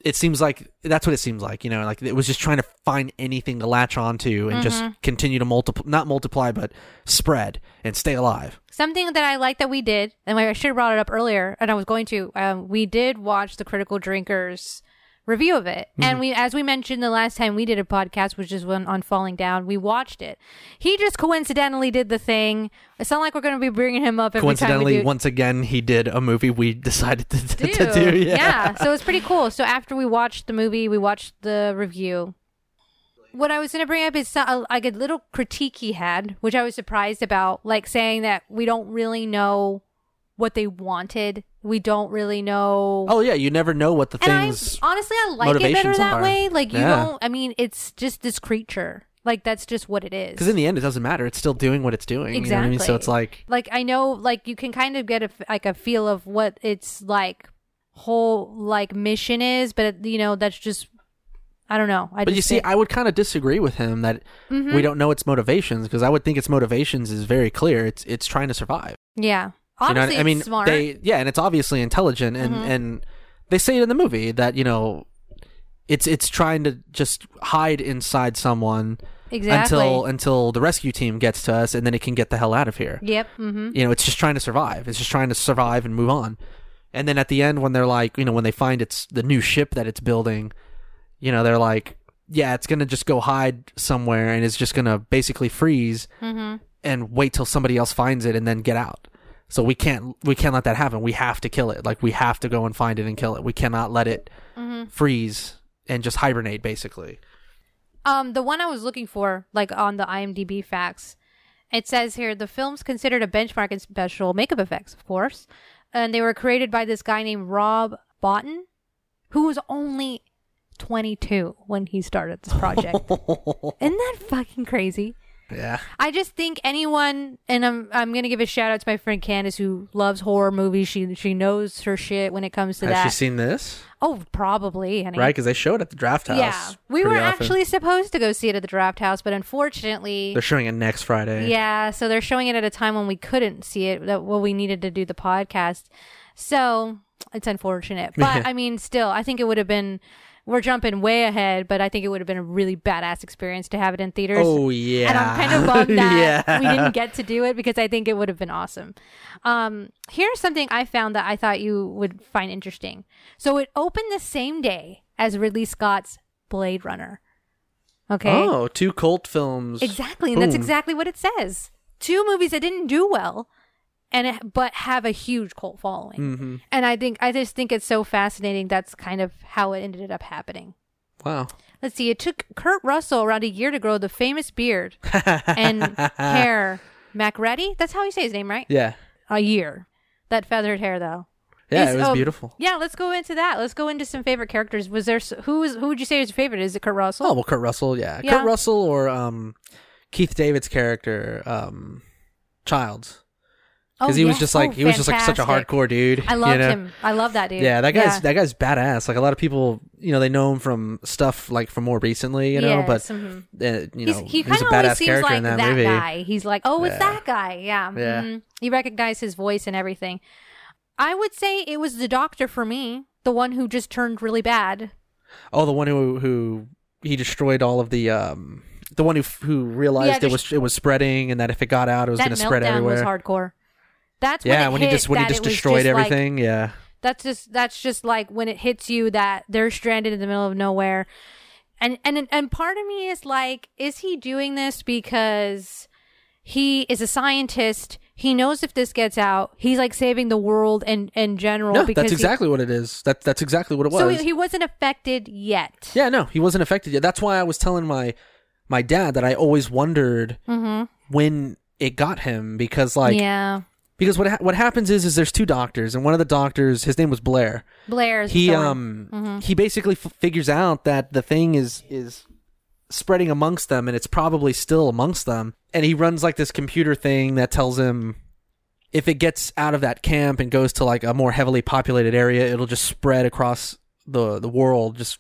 it seems like that's what it seems like. You know, like it was just trying to find anything to latch onto and just
Mm-hmm.
continue to multiply, not multiply, but spread and stay alive.
Something that I like that we did, and I should have brought it up earlier, and I was going to. Um, we did watch the Critical Drinkers review of it,
Mm-hmm.
and we, as we mentioned the last time we did a podcast, which is when on Falling Down, we watched it. He just coincidentally did the thing. It's not like we're going to be bringing him up every time we
Coincidentally, once again, he did a movie we decided to, to,
do.
to do. Yeah.
so it's pretty cool. So after we watched the movie, we watched the review. What I was going to bring up is so- like a little critique he had, which I was surprised about, like saying that we don't really know what they wanted. We don't really know.
Oh yeah, you never know what the
and
things.
I honestly I like it better that
are.
way. Like you
Yeah.
don't. I mean, it's just this creature. Like that's just what it is.
Because in the end, it doesn't matter. It's still doing what it's doing. You know I mean? So it's like
like I know like you can kind of get a like a feel of what its like whole like mission is, but you know that's just I don't know. I
But you see,
think-
I would kind of disagree with him that
Mhm.
we don't know its motivations because I would think its motivations is very clear. It's it's trying to survive.
yeah.
You know, I mean,
smart.
they yeah, and it's obviously intelligent, and
Mhm.
and they say it in the movie that you know, it's it's trying to just hide inside someone
exactly.
until until the rescue team gets to us, and then it can get the hell out of here.
yep. Mm-hmm.
You know, it's just trying to survive. It's just trying to survive and move on. And then at the end, when they're like, you know, when they find it's the new ship that it's building, you know, they're like, yeah, it's gonna just go hide somewhere, and it's just gonna basically freeze
Mm-hmm.
and wait till somebody else finds it and then get out. So we can't we can't let that happen. We have to kill it. Like we have to go and find it and kill it. We cannot let it
Mm-hmm.
freeze and just hibernate basically.
Um, the one I was looking for, like on the IMDb facts, it says here the film's considered a benchmark in special makeup effects, of course, and they were created by this guy named Rob Bottin, who was only 22 when he started this project. Isn't that fucking crazy?
Yeah.
I just think anyone, and I'm I'm gonna give a shout out to my friend Candace who loves horror movies. She she knows her shit when it comes to
Has
that.
she seen this?
oh, probably, honey.
Right, because they show it at the Drafthouse.
Yeah, we were
often.
actually supposed to go see it at the Drafthouse, but unfortunately,
They're showing it next Friday.
yeah. So they're showing it at a time when we couldn't see it. That well, we needed to do the podcast. So it's unfortunate, but I mean, still, I think it would have been. We're jumping way ahead, but I think it would have been a really badass experience to have it in theaters.
Oh yeah.
And I'm kind of bummed that
yeah.
we didn't get to do it because I think it would have been awesome. Um, here's something I found that I thought you would find interesting. So it opened the same day as Ridley Scott's Blade Runner. Okay.
Oh, two cult films.
Exactly, and that's exactly what it says. Two movies that didn't do well, and it, but have a huge cult following.
Mm-hmm.
And I think I just think it's so fascinating. That's kind of how it ended up happening.
Wow.
Let's see. It took Kurt Russell around a year to grow the famous beard and hair. Macready? That's how you say his name, right?
Yeah.
A year. That feathered hair, though.
Yeah,
Is-
it was
oh,
beautiful.
Yeah, let's go into that. Let's go into some favorite characters. Was there who who would you say is your favorite? Is it Kurt Russell?
Oh well, Kurt Russell, yeah.
Yeah.
Kurt Russell or um, Keith David's character, um, Childs, because he was just like
Oh,
he was just like such a hardcore dude.
I loved
you know?
him. I love that dude.
Yeah, that guy's that guy's badass. Like a lot of people, you know, they know him from stuff like from more recently, you know.
Yes,
But
mhm.
uh, you know,
He's, he
he
kind
a
of always
badass
seems
character
like
in that,
that
movie.
guy. He's like, oh, it's
Yeah.
that guy. Yeah.
Yeah.
mhm. You recognize his voice and everything. I would say it was the doctor for me, the one who just turned really bad.
Oh, the one who who he destroyed all of the um, the one who who realized
Yeah,
it was it was spreading and that if it got out, it was going to spread
meltdown was
everywhere.
hardcore. That's
Yeah,
when, it
when he just when he just destroyed
just like-
everything. yeah,
That's just that's just like when it hits you that they're stranded in the middle of nowhere. And and and part of me is like, is he doing this because he is a scientist? He knows if this gets out, he's like saving the world in in general.
No,
because
that's
he-
exactly what it is. That that's exactly what it was.
so he, he wasn't affected yet.
yeah, no, he wasn't affected yet. That's why I was telling my my dad that I always wondered when it got him because like
Mm-hmm. yeah,
because what ha- what happens is is there's two doctors and one of the doctors his name was Blair.
Blair.
He
story.
um he basically f- figures out that the thing is is spreading amongst them and it's probably still amongst them and he runs like this computer thing that tells him if it gets out of that camp and goes to like a more heavily populated area it'll just spread across the the world just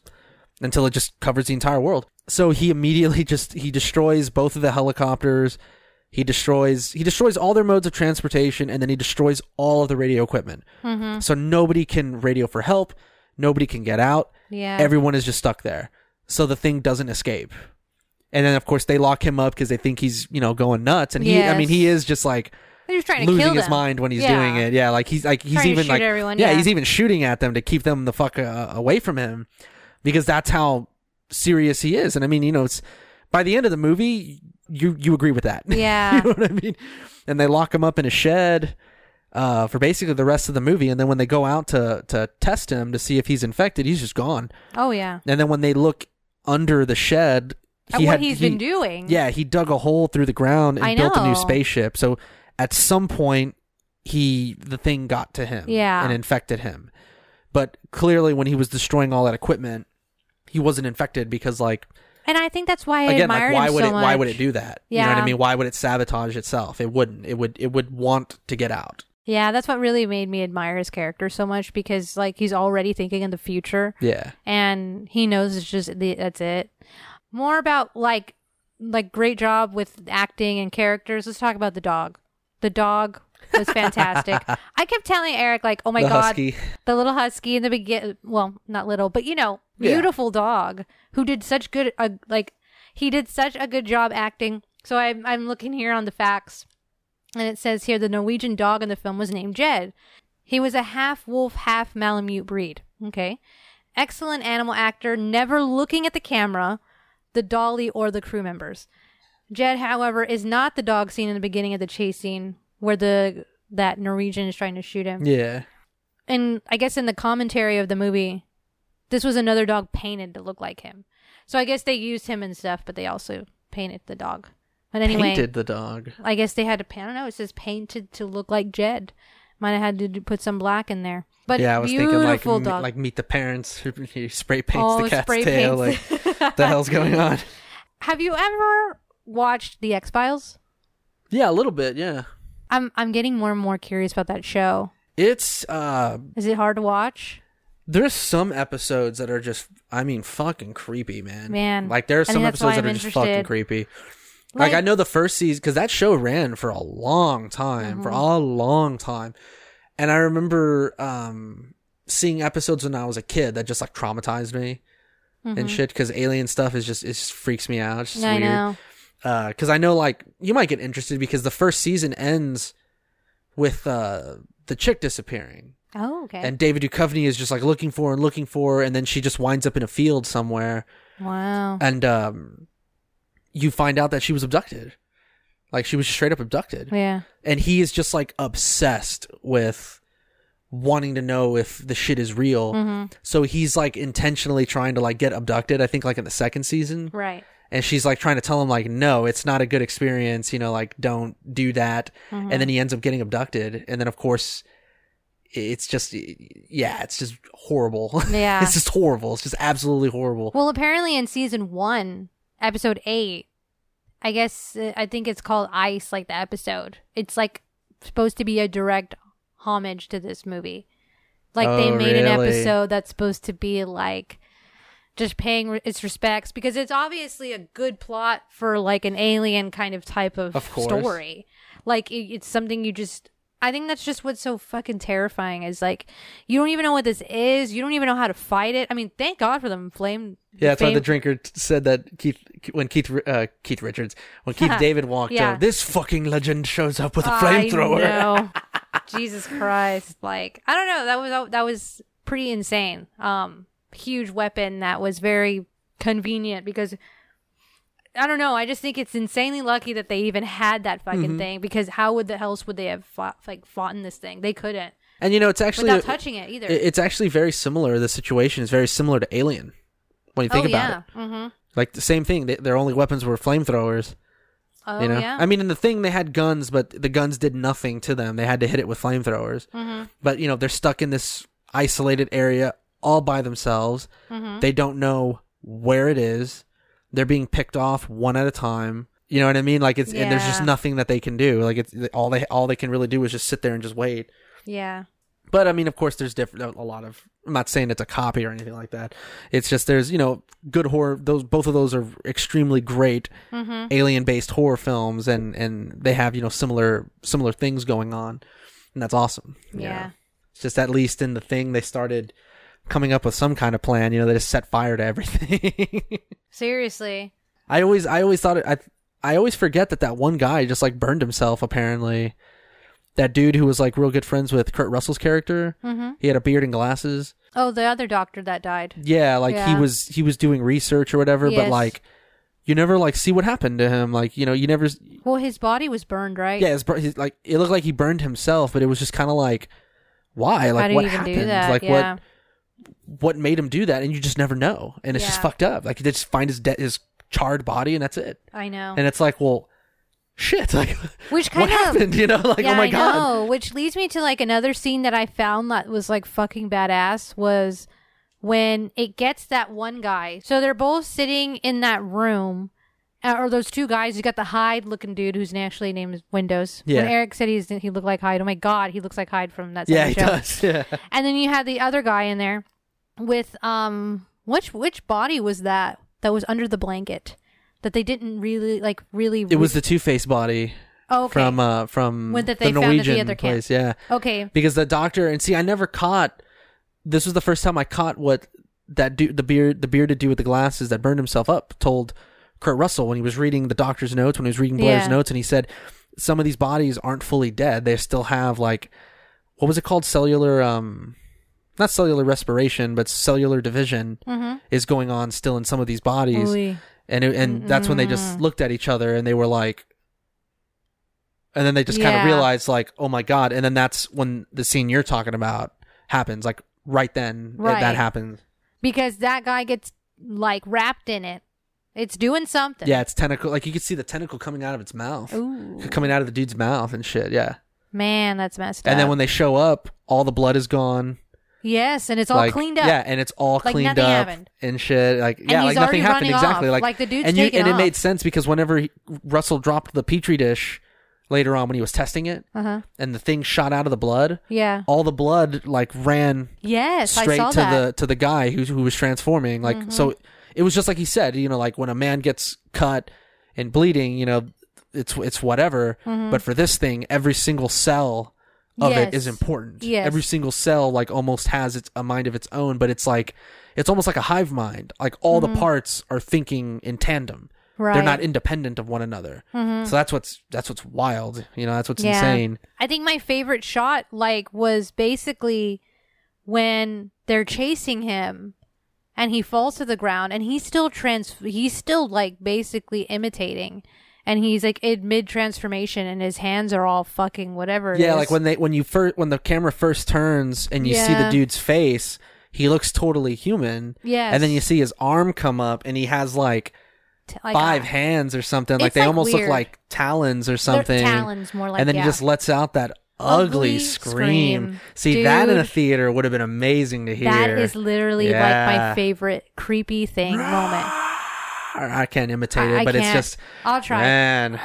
until it just covers the entire world so he immediately just he destroys both of the helicopters he destroys he destroys all their modes of transportation and then he destroys all of the radio equipment. So nobody can radio for help. Nobody can get out.
Yeah,
everyone is just stuck there. So the thing doesn't escape. And then of course they lock him up because they think he's you know going nuts. And he i mean he is just like
they're just trying to kill
losing his
them.
mind when he's
Yeah.
doing it. Yeah like he's like he's
Trying
even like
everyone,
yeah,
yeah.
he's even shooting at them to keep them the fuck uh, away from him because that's how serious he is. And i mean you know it's by the end of the movie you you agree with that
Yeah.
you know what i mean and they lock him up in a shed uh, for basically the rest of the movie and then when they go out to to test him to see if he's infected he's just gone
Oh yeah,
and then when they look under the shed
At
he
what
had
he's
he-
been doing.
yeah, he dug a hole through the ground and
I
built a new spaceship. So at some point, he the thing got to him,
Yeah.
and infected him. But clearly, when he was destroying all that equipment, he wasn't infected because, like,
and I think that's why I
again, like,
admired
why
him
would
so
it?
much.
Why would it do that? Yeah. You know what I mean? Why would it sabotage itself? It wouldn't. It would. It would want to get out.
Yeah, that's what really made me admire his character so much because like he's already thinking in the future
Yeah.
and he knows it's just the, that's it. More about like like great job with acting and characters. Let's talk about the dog. The dog was fantastic. I kept telling Eric like, "Oh my
the
god,
husky.
the little husky in the begin well, not little, but you know,
Yeah.
beautiful dog who did such good uh, like he did such a good job acting. So I'm I'm looking here on the facts and it says here the Norwegian dog in the film was named Jed. He was a half wolf, half Malamute breed. Okay. Excellent animal actor, never looking at the camera, the dolly, or the crew members. Jed, however, is not the dog seen in the beginning of the chase scene where the that Norwegian is trying to shoot him.
Yeah.
And I guess in the commentary of the movie, this was another dog painted to look like him. So I guess they used him and stuff, but they also painted the dog. But anyway,
Painted the dog.
I guess they had to. Paint I don't know. It says painted to look like Jed. Might have had to do- put some black in there. But
yeah, I was
beautiful
thinking like
dog.
like meet the parents. He spray paints
Oh,
the cat's
spray
tail.
paints.
Like, the hell's going on?
have you ever watched the X Files?
Yeah, a little bit. Yeah.
I'm I'm getting more and more curious about that show.
It's uh
Is it hard to watch?
there's some episodes that are just I mean fucking creepy, man.
Man,
Like there are some episodes that
I'm
are just fucking creepy. Like,
Like-
I know the first season cuz that show ran for a long time, for
Mm-hmm.
a long time. And I remember um seeing episodes when I was a kid that just like traumatized me and shit cuz alien stuff is just it just freaks me out. It's just
Mm-hmm. I
weird.
know.
Because I know like you might get interested because the first season ends with uh, the chick disappearing,
Oh, okay.
and David Duchovny is just like looking for and looking for, her, and then she just winds up in a field somewhere,
wow.
and um, you find out that she was abducted, like she was straight up abducted,
Yeah.
and he is just like obsessed with wanting to know if the shit is real.
Mm-hmm.
So he's like intentionally trying to like get abducted. I think like in the second season
Right.
And she's like trying to tell him like no it's not a good experience you know like don't do that
Mm-hmm.
and then he ends up getting abducted and then of course it's just yeah it's just horrible
Yeah.
it's just horrible it's just absolutely horrible
Well, apparently in season one, episode eight, I guess uh, I think it's called Ice, like the episode. It's like supposed to be a direct homage to this movie. Like they
Oh,
made an episode that's supposed to be like just paying re- its respects because it's obviously a good plot for like an alien kind of type of,
Of
story. Like it, it's something you just. I think that's just what's so fucking terrifying is like you don't even know what this is. You don't even know how to fight it. I mean, thank God for the flame.
yeah that's why the drinker t- said that keith when keith uh, keith richards when keith david walked
Yeah.
out this fucking legend shows up with a flamethrower
know. Jesus Christ! Like I don't know. That was that was pretty insane. Um, huge weapon that was very convenient because I don't know. I just think it's insanely lucky that they even had that fucking
Mm-hmm.
thing because how would the else would they have fought like fought in this thing? They couldn't
And you know, it's actually
without touching it either.
it's actually very similar. The situation is very similar to Alien when you think
oh
about
yeah.
it.
Mm-hmm.
Like the same thing. They, their only weapons were flamethrowers.
Oh
you know,
yeah.
I mean, in the thing they had guns, but the guns did nothing to them. They had to hit it with flamethrowers.
mm-hmm.
But you know, they're stuck in this isolated area all by themselves.
Mm-hmm.
They don't know where it is. They're being picked off one at a time. You know what I mean? Like it's and there's just nothing that they can do. Like it's all they all they can really do is just sit there and just wait.
Yeah.
But I mean, of course, there's different a lot of. I'm not saying it's a copy or anything like that. It's just there's you know good horror. Those both of those are extremely great
Mm-hmm.
alien based horror films, and and they have you know similar similar things going on, and that's awesome.
Yeah.
know. it's just at least in the thing they started coming up with some kind of plan. You know, they just set fire to everything.
Seriously.
I always I always thought it. I I always forget that that one guy just like burned himself. Apparently, that dude who was like real good friends with Kurt Russell's character.
Mm-hmm.
He had a beard and glasses.
Oh, the other doctor that died.
Yeah, like he was he was doing research or whatever, but like you never like see what happened to him. Like you know you never.
Well, his body was burned, right?
Yeah, his, his, like it looked like he burned himself, but it was just kind of like why? Like what happened?
do that?
Like
yeah.
what what made him do that? And you just never know, and it's just fucked up. Like they just find his de- his charred body, and that's it.
I know.
And it's like, well, shit. Like
Which
what
kind of
happened? You know, like
yeah,
oh my
I
god.
know. Which leads me to like another scene that I found that was like fucking badass was when it gets that one guy. So they're both sitting in that room. uh, Or those two guys, you got the Hyde looking dude who's actually named Windows.
Yeah.
When Eric said he's he looked like Hyde, oh my god, he looks like Hyde from that.
Yeah, he
show.
does. Yeah.
And then you had the other guy in there with um which which body was that that was under the blanket that they didn't really like really
It was the Two Face body
oh, okay.
from uh from
When that
the
they found at the
Norwegian
other camp.
place. Yeah.
okay
because the doctor and see i never caught this was the first time i caught what that dude the beard the bearded dude with the glasses that burned himself up told kurt russell when he was reading the doctor's notes when he was reading blair's
Yeah.
notes and he said some of these bodies aren't fully dead they still have like what was it called cellular um not cellular respiration but cellular division
mm-hmm.
is going on still in some of these bodies and it, and that's when they just looked at each other and they were like and then they just kind of realized like oh my god and then that's when the scene you're talking about happens like right then that-
Right.
that happens
because that guy gets like wrapped in it. It's doing something.
yeah it's tentacle like you could see the tentacle coming out of its mouth
Ooh.
coming out of the dude's mouth and shit yeah
Man, that's messed up.
and then when they show up all the blood is gone
yes, and it's all
like
cleaned up.
yeah and it's all
Like
cleaned
nothing
up
happened.
and shit like yeah
he's
like nothing happened
running
exactly
off.
like
Like, the dude's
and
taking
and it
off.
made sense because whenever he, russell dropped the petri dish later on when he was testing it
Uh huh.
and the thing shot out of the blood
Yeah.
all the blood like ran
Yes, I
straight
saw
to
that. Mm-hmm.
the to the guy who who was transforming like so it was just like he said you know like when a man gets cut and bleeding you know it's it's whatever but for this thing every single cell of it is
Mm-hmm.
Important
Yes.
every single cell like almost has its a mind of its own but it's like it's almost like a hive mind like all the parts are thinking in tandem
Mm-hmm. right.
they're not independent of one another so that's what's that's what's wild you know that's what's
Yeah.
insane
I think my favorite shot, like, was basically when they're chasing him and he falls to the ground and he's still trans he's still like basically imitating and he's like in mid transformation and his hands are all fucking whatever
Yeah, like when they when you first when the camera first turns and you see the
Yeah.
dude's face, he looks totally human.
Yes.
And then you see his arm come up and he has like,
like,
five hands or something. Like
It's,
they
like,
almost
weird.
look like talons or something.
talons more like
and then
yeah.
he just lets out that ugly,
Ugly
scream.
scream.
See that in a
Dude.
theater would have been amazing to hear.
that is literally like my favorite creepy thing moment.
I can't imitate it,
I, I
but it's
can't.
just
I'll try.
man,
Uh,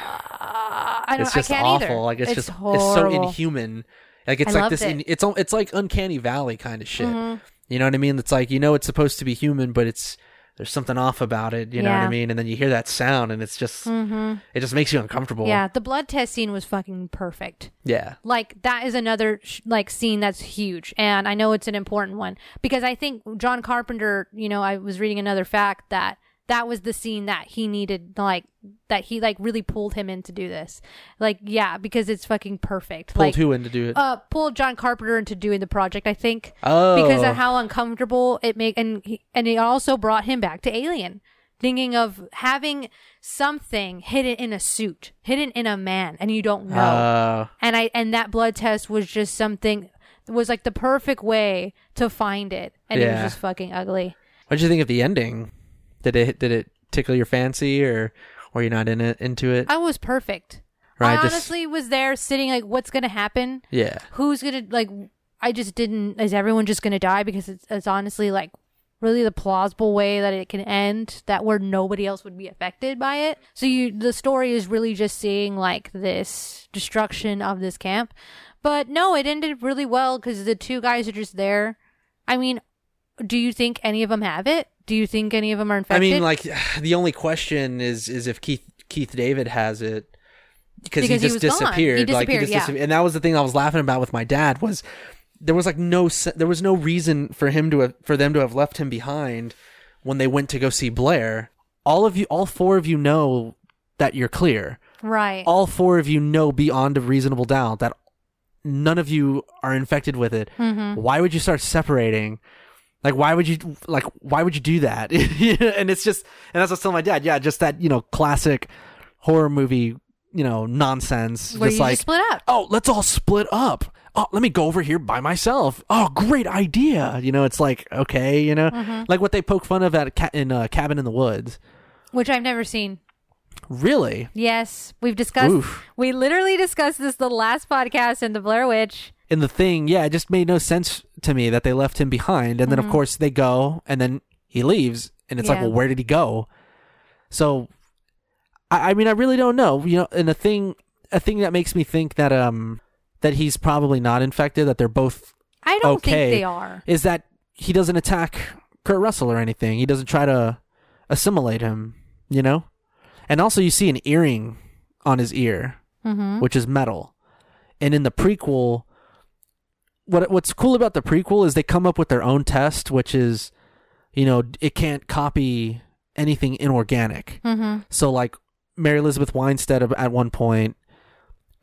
I don't.
it's just
I can't
awful.
either.
Like it's,
it's
just
horrible.
it's so inhuman. Like it's
I
like this.
it.
In, it's it's like uncanny valley kind of shit.
Mhm.
You know what I mean? It's like you know it's supposed to be human, but it's there's something off about it. You know what I mean? And then you hear that sound, and it's just
Mhm.
it just makes you uncomfortable.
Yeah, the blood test scene was fucking perfect.
yeah,
Like that is another sh- like scene that's huge, and I know it's an important one because I think John Carpenter. You know, I was reading another fact that that was the scene that he needed like that he like really pulled him in to do this. Like yeah because it's fucking perfect.
Pulled
like
who in to do it?
uh pulled john carpenter into doing the project i think
oh,
because of how uncomfortable it make and he, and it also brought him back to alien thinking of having something hidden in a suit hidden in a man and you don't know.
Uh,
and i and that blood test was just something was like the perfect way to find it and it was just fucking ugly.
What did you think of the ending? Did it did it tickle your fancy, or were you not in it into it?
i was perfect.
Right,
i
just-
honestly was there sitting like what's gonna happen?
Yeah,
who's gonna like i just didn't is everyone just gonna die? Because it's, it's honestly like really the plausible way that it can end that where nobody else would be affected by it. So you the story is really just seeing like this destruction of this camp. But no it ended really well because the two guys are just there. I mean do you think any of them have it do you think any of them are infected?
I mean, like the only question is is if Keith Keith David has it because he
he
just
gone.
disappeared.
He
like he
disappeared,
just
yeah.
disappeared. and that was the thing I was laughing about with my dad was there was like no there was no reason for him to have, for them to have left him behind when they went to go see Blair. All of you, all four of you know that you're clear.
right
All four of you know beyond a reasonable doubt that none of you are infected with it.
mm-hmm.
Why would you start separating? Like, why would you like? Why would you do that? and it's just, and that's what I was telling my dad. Yeah, just that you know, classic horror movie, you know, nonsense.
where
just
you
like,
just split up
oh, let's all split up. Oh, let me go over here by myself. Oh, great idea. You know, it's like okay, you know,
Mm-hmm.
like what they poke fun of at ca- in uh, Cabin in the Woods.
which i've never seen
Really?
Yes, we've discussed.
Oof.
We literally discussed this the last podcast in the Blair Witch.
In the thing, yeah, it just made no sense to me that they left him behind. And then,
Mm-hmm.
of course, they go and then he leaves. And it's like,
Yeah.
well, where did he go? So, I, I mean, I really don't know. You know, and a thing, a thing that makes me think that, um, that he's probably not infected, that they're both,
I don't
Okay.
think they are.
is that he doesn't attack Kurt Russell or anything. He doesn't try to assimilate him, you know? And also, you see an earring on his ear
Mm-hmm.
which is metal. And in the prequel, what what's cool about the prequel is they come up with their own test, which is, you know, it can't copy anything inorganic.
Mm-hmm.
So like Mary Elizabeth Winstead at- one point,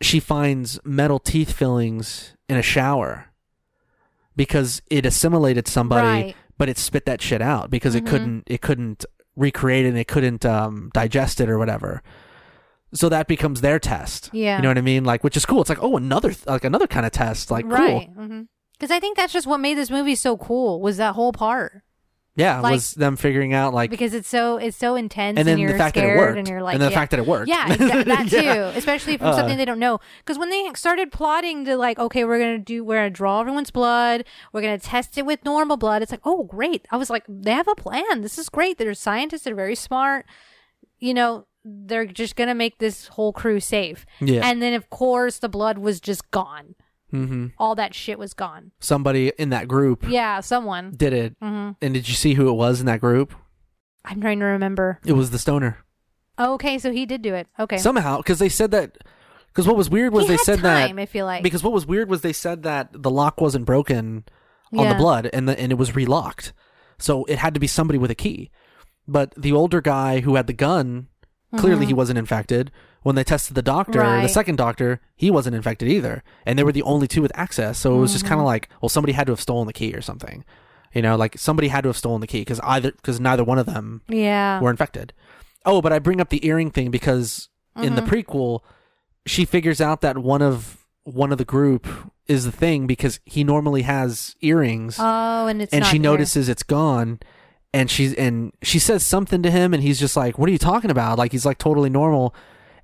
she finds metal teeth fillings in a shower because it assimilated somebody,
Right.
but it spit that shit out because
Mhm.
it couldn't it couldn't recreate it and it couldn't um, digest it or whatever. So that becomes their test.
Yeah.
You know what I mean? Like, which is cool. It's like, oh, another like another kind of test. Like, cool.
right. Because I think that's just what made this movie so cool was that whole part
Yeah,
Like-
was them figuring out like,
because it's so it's so intense
and then
you're
the fact that
scared
it worked,
and you're like
and the
yeah.
fact that it worked.
Yeah, exa- that too.
Yeah.
Especially from
Uh.
something they don't know. Because when they started plotting to like, okay, we're gonna do, we're gonna draw everyone's blood, we're gonna test it with normal blood. It's like, oh, great. I was like, they have a plan. This is great. They're scientists. They're very smart. You know, they're just gonna make this whole crew safe.
Yeah.
And then of course the blood was just gone.
hmm
All that shit was gone.
Somebody in that group
Yeah, someone.
did it,
hmm
and did you see who it was in that group?
I'm trying to remember.
It was the stoner.
Okay, so he did do it. Okay.
Somehow, because they said that. Because what was weird was
he
they said
time,
that
I feel like.
because what was weird was they said that the lock wasn't broken on
Yeah.
the blood and the, and it was relocked, so it had to be somebody with a key. But the older guy who had the gun, clearly he wasn't infected. When they tested the doctor, the
Mm-hmm. Right.
second doctor, he wasn't infected either, and they were the only two with access. So it was just
Mm-hmm.
kind of like, well, somebody had to have stolen the key or something. You know, like somebody had to have stolen the key because either because neither one of them
yeah.
were infected. Oh, but I bring up the earring thing because in
Mm-hmm.
the prequel, she figures out that one of one of the group is the thing because he normally has earrings,
Oh, and it's
and
not
she
there.
notices it's gone, and she's and she says something to him, and he's just like, "What are you talking about?" Like he's like totally normal,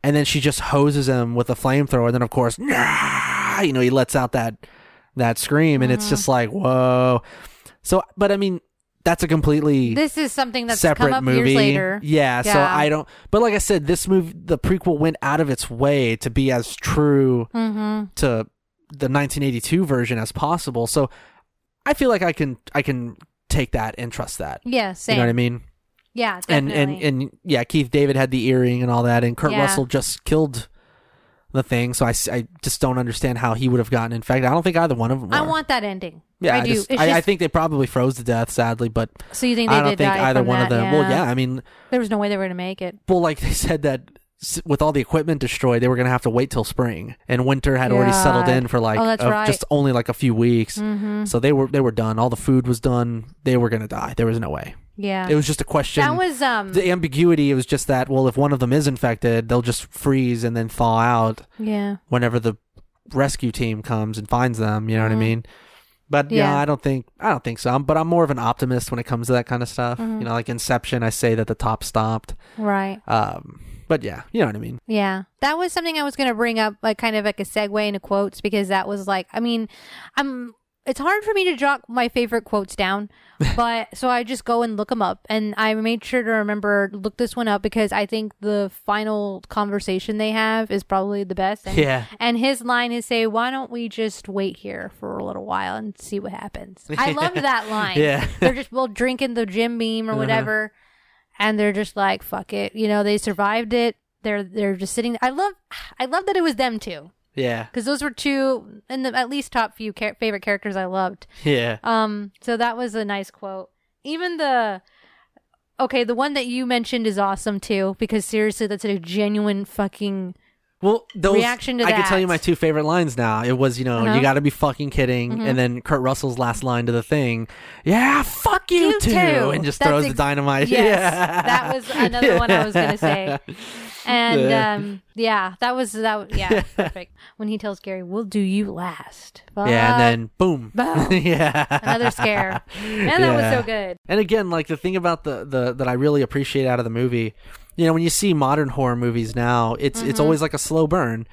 and then she just hoses him with a flamethrower, and then of course, "Nah!" you know, he lets out that that scream, and
Mm-hmm.
it's just like, whoa. So, but I mean, that's a completely
This is something that's
separate
come up
movie.
years later.
Yeah, so I don't. But like I said, this movie, the prequel went out of its way to be as true
Mm-hmm.
to the 1982 version as possible. So I feel like I can I can take that and trust that.
Yeah, same.
You know what I mean?
Yeah,
And
definitely.
and and and yeah, Keith David had the earring and all that, and Kurt
Yeah.
Russell just killed the thing. So I, I just don't understand how he would have gotten infected. I don't think either one of them.
I want that ending.
Yeah,
I,
I,
do.
just- I,
just,
I think they probably froze to death, sadly, but
so. You think they
I don't think either one of
that,
them. Well, yeah, I mean,
There was no way they were going to make it.
well, like they said that with all the equipment destroyed, they were gonna have to wait till spring, and winter had already settled in for like
Oh,
uh,
right.
just only like a few weeks.
Mm-hmm.
So they were they were done. All the food was done. They were gonna die. There was no way.
Yeah.
It was just a question.
that was um.
the ambiguity. It was just that. Well, if one of them is infected, they'll just freeze and then thaw out
yeah.
whenever the rescue team comes and finds them. You know what I
Mhm.
mean? But yeah,
Yeah.
I don't think I don't think so. I'm, but I'm more of an optimist when it comes to that kind of stuff.
Mhm.
You know, like Inception, I say that the top stopped.
Right.
Um, but yeah, you know what I mean.
Yeah. That was something I was going to bring up, like kind of like a segue into quotes, because that was like, I mean, I'm. It's hard for me to jot my favorite quotes down, but so I just go and look them up, and I made sure to remember look this one up because I think the final conversation they have is probably the best. And,
Yeah.
And his line is say, "Why don't we just wait here for a little while and see what happens?" I love that line.
Yeah.
they're just well drinking the Jim Beam or
Uh-huh.
And they're just like, "Fuck it," you know. They survived it. They're they're just sitting. I love I love that it was them too.
Yeah.
because those were two in the at least top few char- favorite characters I loved.
Yeah.
Um, so that was a nice quote. Even the okay, the one that you mentioned is awesome too because seriously, that's a genuine fucking
Well, those
Reaction to
I can tell you my two favorite lines now. It was, you know,
Uh-huh.
you got to be fucking kidding,
Mhm.
and then Kurt Russell's last line to the thing, yeah, fuck you,
You
too, and just
That's
throws
ex-
the dynamite.
Yes,
yeah.
that was another one I was gonna say. And
Yeah.
um, yeah, that was that. Yeah, perfect. When he tells Gary, "We'll do you last."
yeah, and then boom,
Boom.
yeah,
Another scare. and that was so good.
And again, like the thing about the the that I really appreciate out of the movie, you know, when you see modern horror movies now, it's
Mm-hmm.
it's always like a slow burn.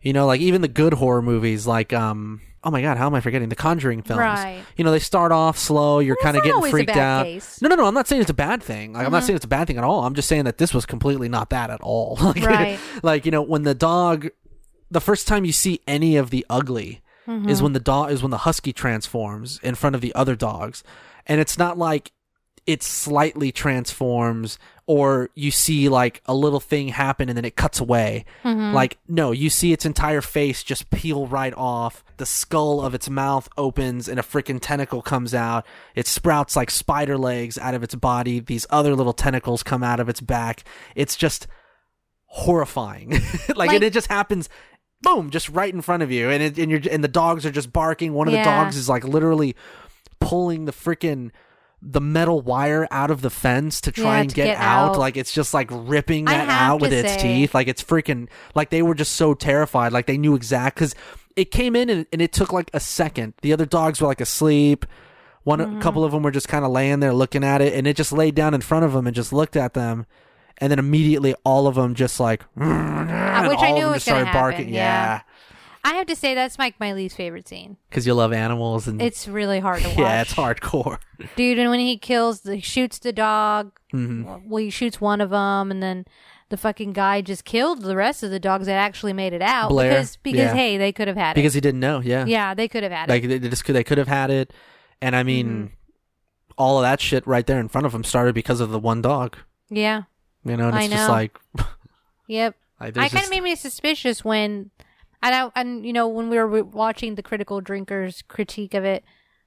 You know, like even the good horror movies, like um, oh my god, how am I forgetting the Conjuring films?
Right.
You know, they start off slow. You're kind of getting freaked out.
case.
No, no, no. I'm not saying it's a bad thing. Like I'm not
Mhm.
saying it's a bad thing at all. I'm just saying that this was completely not that at all. like,
Right.
like you know, when the dog, the first time you see any of the ugly
Mm-hmm.
is when the dog is when the husky transforms in front of the other dogs, and it's not like it slightly transforms or you see like a little thing happen and then it cuts away.
Mm-hmm.
Like no, you see its entire face just peel right off. The skull of its mouth opens and a freaking tentacle comes out. It sprouts like spider legs out of its body. These other little tentacles come out of its back. It's just horrifying. like,
Like-
and it just happens boom just right in front of you and it, and you're and the dogs are just barking. One of the dogs is like literally pulling the freaking the metal wire out of the fence to try
Yeah,
and
to
get,
get
out.
out.
Like it's just like ripping that out with
to
its teeth. Like it's freaking like they were just so terrified. Like they knew exact because it came in and, and it took like a second. The other dogs were like asleep. One
Mm-hmm.
a couple of them were just kind of laying there looking at it, and it just laid down in front of them and just looked at them. And then immediately, all of them just like, and
which I
all of
knew
them
was
just started barking.
happen,
Yeah,
yeah. I have to say that's like my least favorite scene.
because you love animals and
It's really hard to watch.
yeah, it's hardcore.
dude. And when he kills, the, he shoots the dog.
hmm
Well, he shoots one of them, and then the fucking guy just killed the rest of the dogs that actually made it out
Blair,
because because
yeah.
hey, they could have had it.
Because he didn't know. Yeah.
Yeah, they could have had
like
it.
Like they just could they could have had it, and I mean,
Mm-hmm.
all of that shit right there in front of them started because of the one dog.
Yeah.
You know, and
I
it's just like,
Yep.
like
I kind of made me suspicious when, and I, and you know when we were watching the critical drinkers critique of it,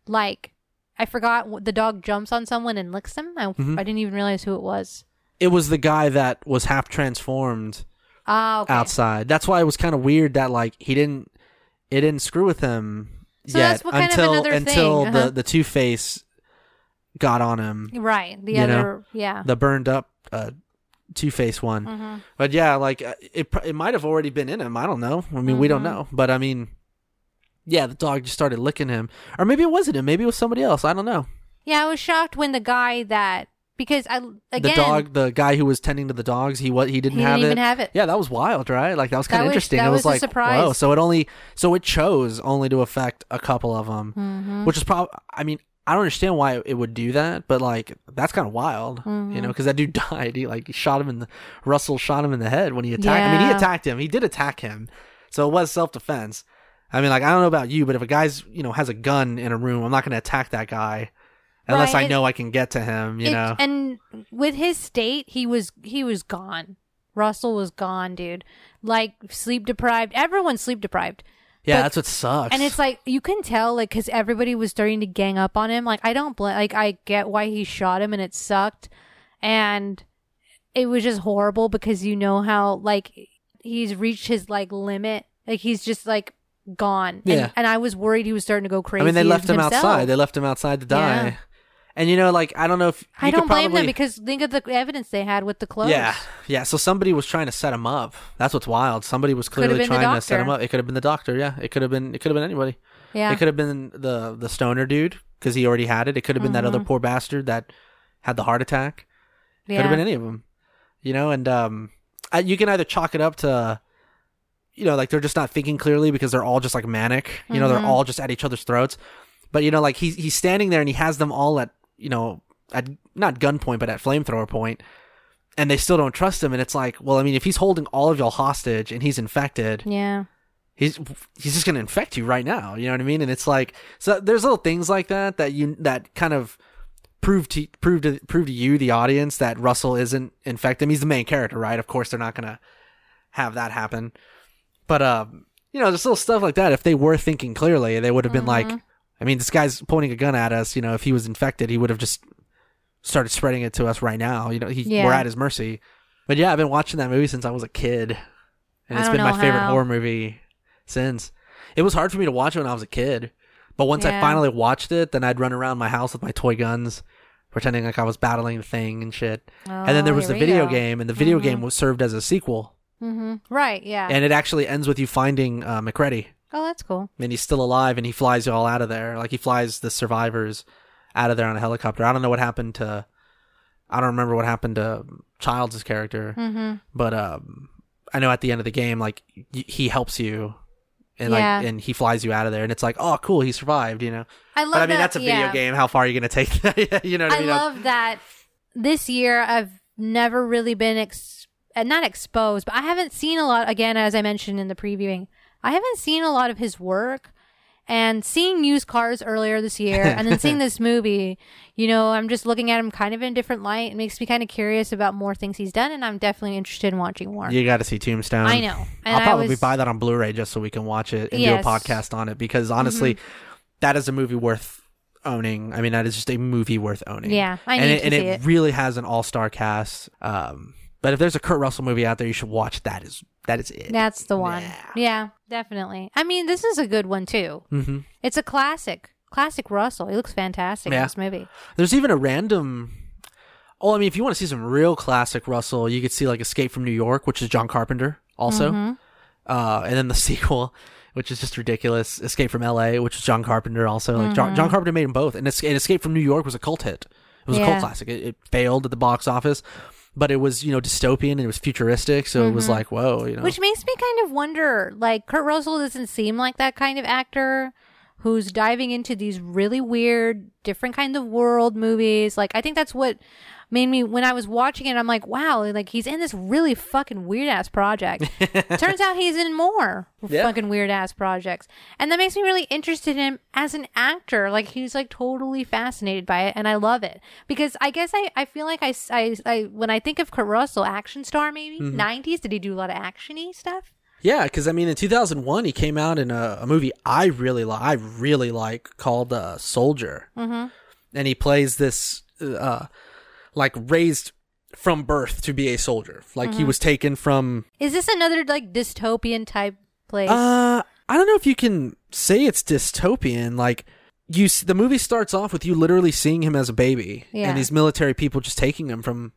like I forgot the dog jumps on someone and licks them. I,
Mhm.
I didn't even realize who it was.
it was the guy that was half transformed
Ah, okay.
outside. That's why it was kind of weird that like he didn't it didn't screw with him
So
yet
that's what kind of
until until
thing,
the
uh-huh.
the Two Face got on him,
Right. The
You know?
other, yeah.
the burned up uh, Two Face one.
hmm
But yeah, like uh, it it might have already been in him. I don't know. I mean, we don't
Mhm.
know. But I mean, yeah, the dog just started licking him, or maybe it wasn't him. Maybe it was somebody else. I don't know.
Yeah, I was shocked when the guy that because I again
the dog, the guy who was tending to the dogs, he what he
he
didn't
didn't
have
even
it.
have it.
Yeah, that was wild, right? Like that was kind of interesting.
that
it was,
was
like,
surprise.
whoa. So it only, so it chose only to affect a couple of them,
Mhm.
which is probably. I mean, I don't understand why it would do that, but like that's kind of wild, you
Mhm.
know, because that dude died. He like he shot him in the Russell shot him in the head when he attacked. I mean, he attacked him. He did attack him, so it was self defense. I mean, like I don't know about you, but if a guy's you know has a gun in a room, I'm not going to attack that guy unless
Right,
I
it-
know I can get to him. You
It-
know,
and with his state, he was he was gone. Russell was gone, dude. Like sleep deprived. Everyone's sleep deprived.
Yeah,
But-
that's what sucks.
And it's like you can tell, like, because everybody was starting to gang up on him. Like, I don't bl- like. I get why he shot him, and it sucked, and it was just horrible because you know how like he's reached his like limit. Like he's just like gone.
Yeah.
And, and I was worried he was starting to go crazy.
I mean, they left him
himself.
outside. They left him outside to die.
Yeah.
And you know, like I don't know if
I don't blame them because think of the evidence they had with the clothes.
Yeah, yeah. So somebody was trying to set him up. That's what's wild. Somebody was clearly trying to set him up. It could have been the doctor. Yeah, it could have been. It could have been anybody.
yeah.
It could have been the the stoner dude because he already had it. It could have been that other
Mhm.
poor bastard that had the heart attack. It
yeah.
Could have been any of them. You know, and um, I, you can either chalk it up to, you know, like they're just not thinking clearly because they're all just like manic. You know,
Mhm.
they're all just at each other's throats. But you know, like he's he's standing there and he has them all at you know at not gunpoint but at flamethrower point, and they still don't trust him. And it's like, well, I mean, if he's holding all of y'all hostage and he's infected,
Yeah.
he's he's just gonna infect you right now. You know what I mean? And it's like so there's little things like that that you that kind of prove to prove to prove to you the audience that Russell isn't infected. He's the main character, right? Of course, they're not gonna have that happen. But um, you know, there's little stuff like that. If they were thinking clearly, they would have been like, I mean, this guy's pointing a gun at us. You know, if he was infected, he would have just started spreading it to us right now. You know, he
Yeah.
we're at his mercy. But yeah, I've been watching that movie since I was a kid, and it's been my
know
favorite horror movie since. It was hard for me to watch it when I was a kid, but once I finally watched it, then I'd run around my house with my toy guns, pretending like I was battling the thing and shit. and then there was the video game, and the video game was served as a sequel,
hmm Right. Yeah.
and it actually ends with you finding uh, MacReady,
oh, that's cool.
and he's still alive, and he flies you all out of there. Like he flies the survivors out of there on a helicopter. I don't know what happened to. I don't remember what happened to Childs' character,
hmm
but um, I know at the end of the game, like y- he helps you, and
Yeah.
like and he flies you out of there, and it's like, oh, cool, he survived, you know.
I love.
But I mean,
that-
that's a video
yeah.
game. How far are you gonna take that? you know what I,
I
mean?
love that this year I've never really been ex- not exposed, but I haven't seen a lot. Again, as I mentioned in the previewing, I haven't seen a lot of his work. And seeing used cars earlier this year, and then seeing this movie, you know, I'm just looking at him kind of in a different light. It makes me kind of curious about more things he's done, and I'm definitely interested in watching more.
You got to see Tombstone.
I know, and
I'll
I
probably
was-
buy that on Blu-ray just so we can watch it and
Yes. Mm-hmm.
do a podcast on it because honestly, that is a movie worth owning. I mean, that is just a movie worth owning.
Yeah, I
and
need
it,
to
and
see
it
it.
really has an all-star cast. Um, but if there's a Kurt Russell movie out there, you should watch. That is that is it.
That's the one.
Yeah.
Yeah, definitely. I mean, this is a good one too.
hmm
It's a classic, classic Russell. He looks fantastic in this movie.
There's even a random. Oh, I mean, if you want to see some real classic Russell, you could see like Escape from New York, which is John Carpenter, also,
Mm-hmm.
uh, and then the sequel, which is just ridiculous, Escape from L.A., which is John Carpenter, also. Like John, John Carpenter made them both, and, Es- and Escape from New York was a cult hit. It was a cult classic. It, it failed at the box office, but it was you know dystopian and it was futuristic, so it was mm-hmm. like whoa, you know.
Which makes me kind of wonder like, Kurt Russell doesn't seem like that kind of actor who's diving into these really weird, different kind of world movies. Like, I think that's what made me, when I was watching it, I'm like, wow, like, he's in this really fucking weird ass project. Turns out he's in more
Yeah.
fucking weird ass projects. And that makes me really interested in him as an actor. Like, he's like totally fascinated by it, and I love it. Because I guess I, I feel like I, I, I, when I think of Kurt Russell, action star maybe, 90s, did he do a lot of actiony stuff?
Yeah, because I mean, in 2001, he came out in a, a movie I really like. I really like called uh, Soldier, mm-hmm. and he plays this uh, like raised from birth to be a soldier. Like he was taken from.
Is this another like dystopian type place?
Uh, I don't know if you can say it's dystopian. Like you, the movie starts off with you literally seeing him as a baby,
Yeah.
and these military people just taking him from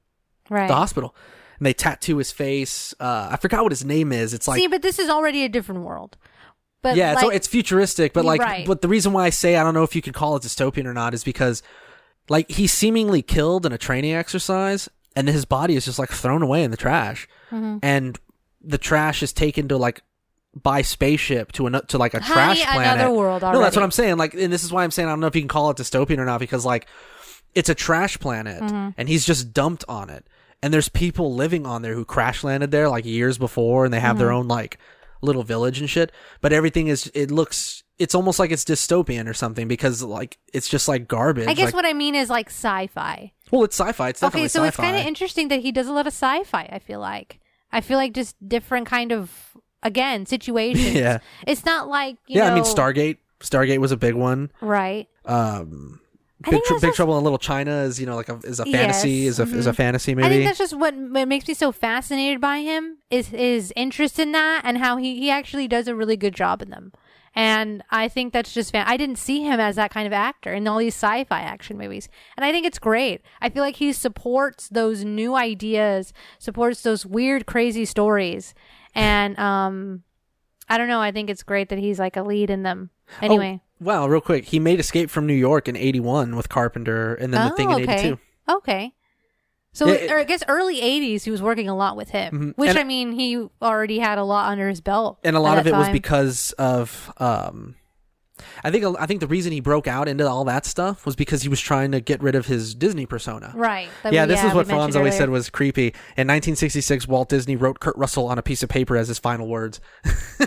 right.
the hospital, and they tattoo his face. Uh, I forgot what his name is. It's like
See, but this is already a different world. But
yeah,
like,
it's, it's futuristic, but like,
Right.
but the reason why I say I don't know if you could call it dystopian or not is because, like, he's seemingly killed in a training exercise, and his body is just like thrown away in the trash,
Mm-hmm.
and the trash is taken to like by spaceship to an to like a
Honey,
trash planet.
another world
No, that's what I'm saying. Like, and this is why I'm saying I don't know if you can call it dystopian or not because like, it's a trash planet,
Mm-hmm.
and he's just dumped on it, and there's people living on there who crash landed there like years before, and they have their
Mm-hmm.
own like little village and shit. But everything is it looks it's almost like it's dystopian or something because like it's just like garbage.
I guess
like,
what I mean is like sci-fi.
well, it's sci-fi. It's definitely
Okay, so
sci-fi.
it's kind of interesting that he does a lot of sci-fi. I feel like I feel like just different kind of again situations.
Yeah.
It's not like you
yeah,
know,
I mean Stargate. Stargate was a big one.
right.
Um, Big, Tr- Big Trouble in Little China is you know like a is a fantasy
Yes,
is a is a fantasy maybe.
I
movie.
think that's just what, what makes me so fascinated by him is his interest in that and how he, he actually does a really good job in them. And I think that's just fan. I didn't see him as that kind of actor in all these sci-fi action movies, and I think it's great. I feel like he supports those new ideas, supports those weird, crazy stories, and um, I don't know. I think it's great that he's like a lead in them. Anyway,
Oh, wow, real quick, he made Escape from New York in '81 with Carpenter, and then The Thing in
okay.
'82.
Okay. So,
it-
or I guess early '80s, he was working a lot with him,
Mhm.
which
And-
I mean, he already had a lot under his belt,
and a lot of it was because of um I think I think the reason he broke out into all that stuff was because he was trying to get rid of his Disney persona.
right. that
Yeah,
we-
this is what Franz always said was creepy. In 1966, Walt Disney wrote Kurt Russell on a piece of paper as his final words.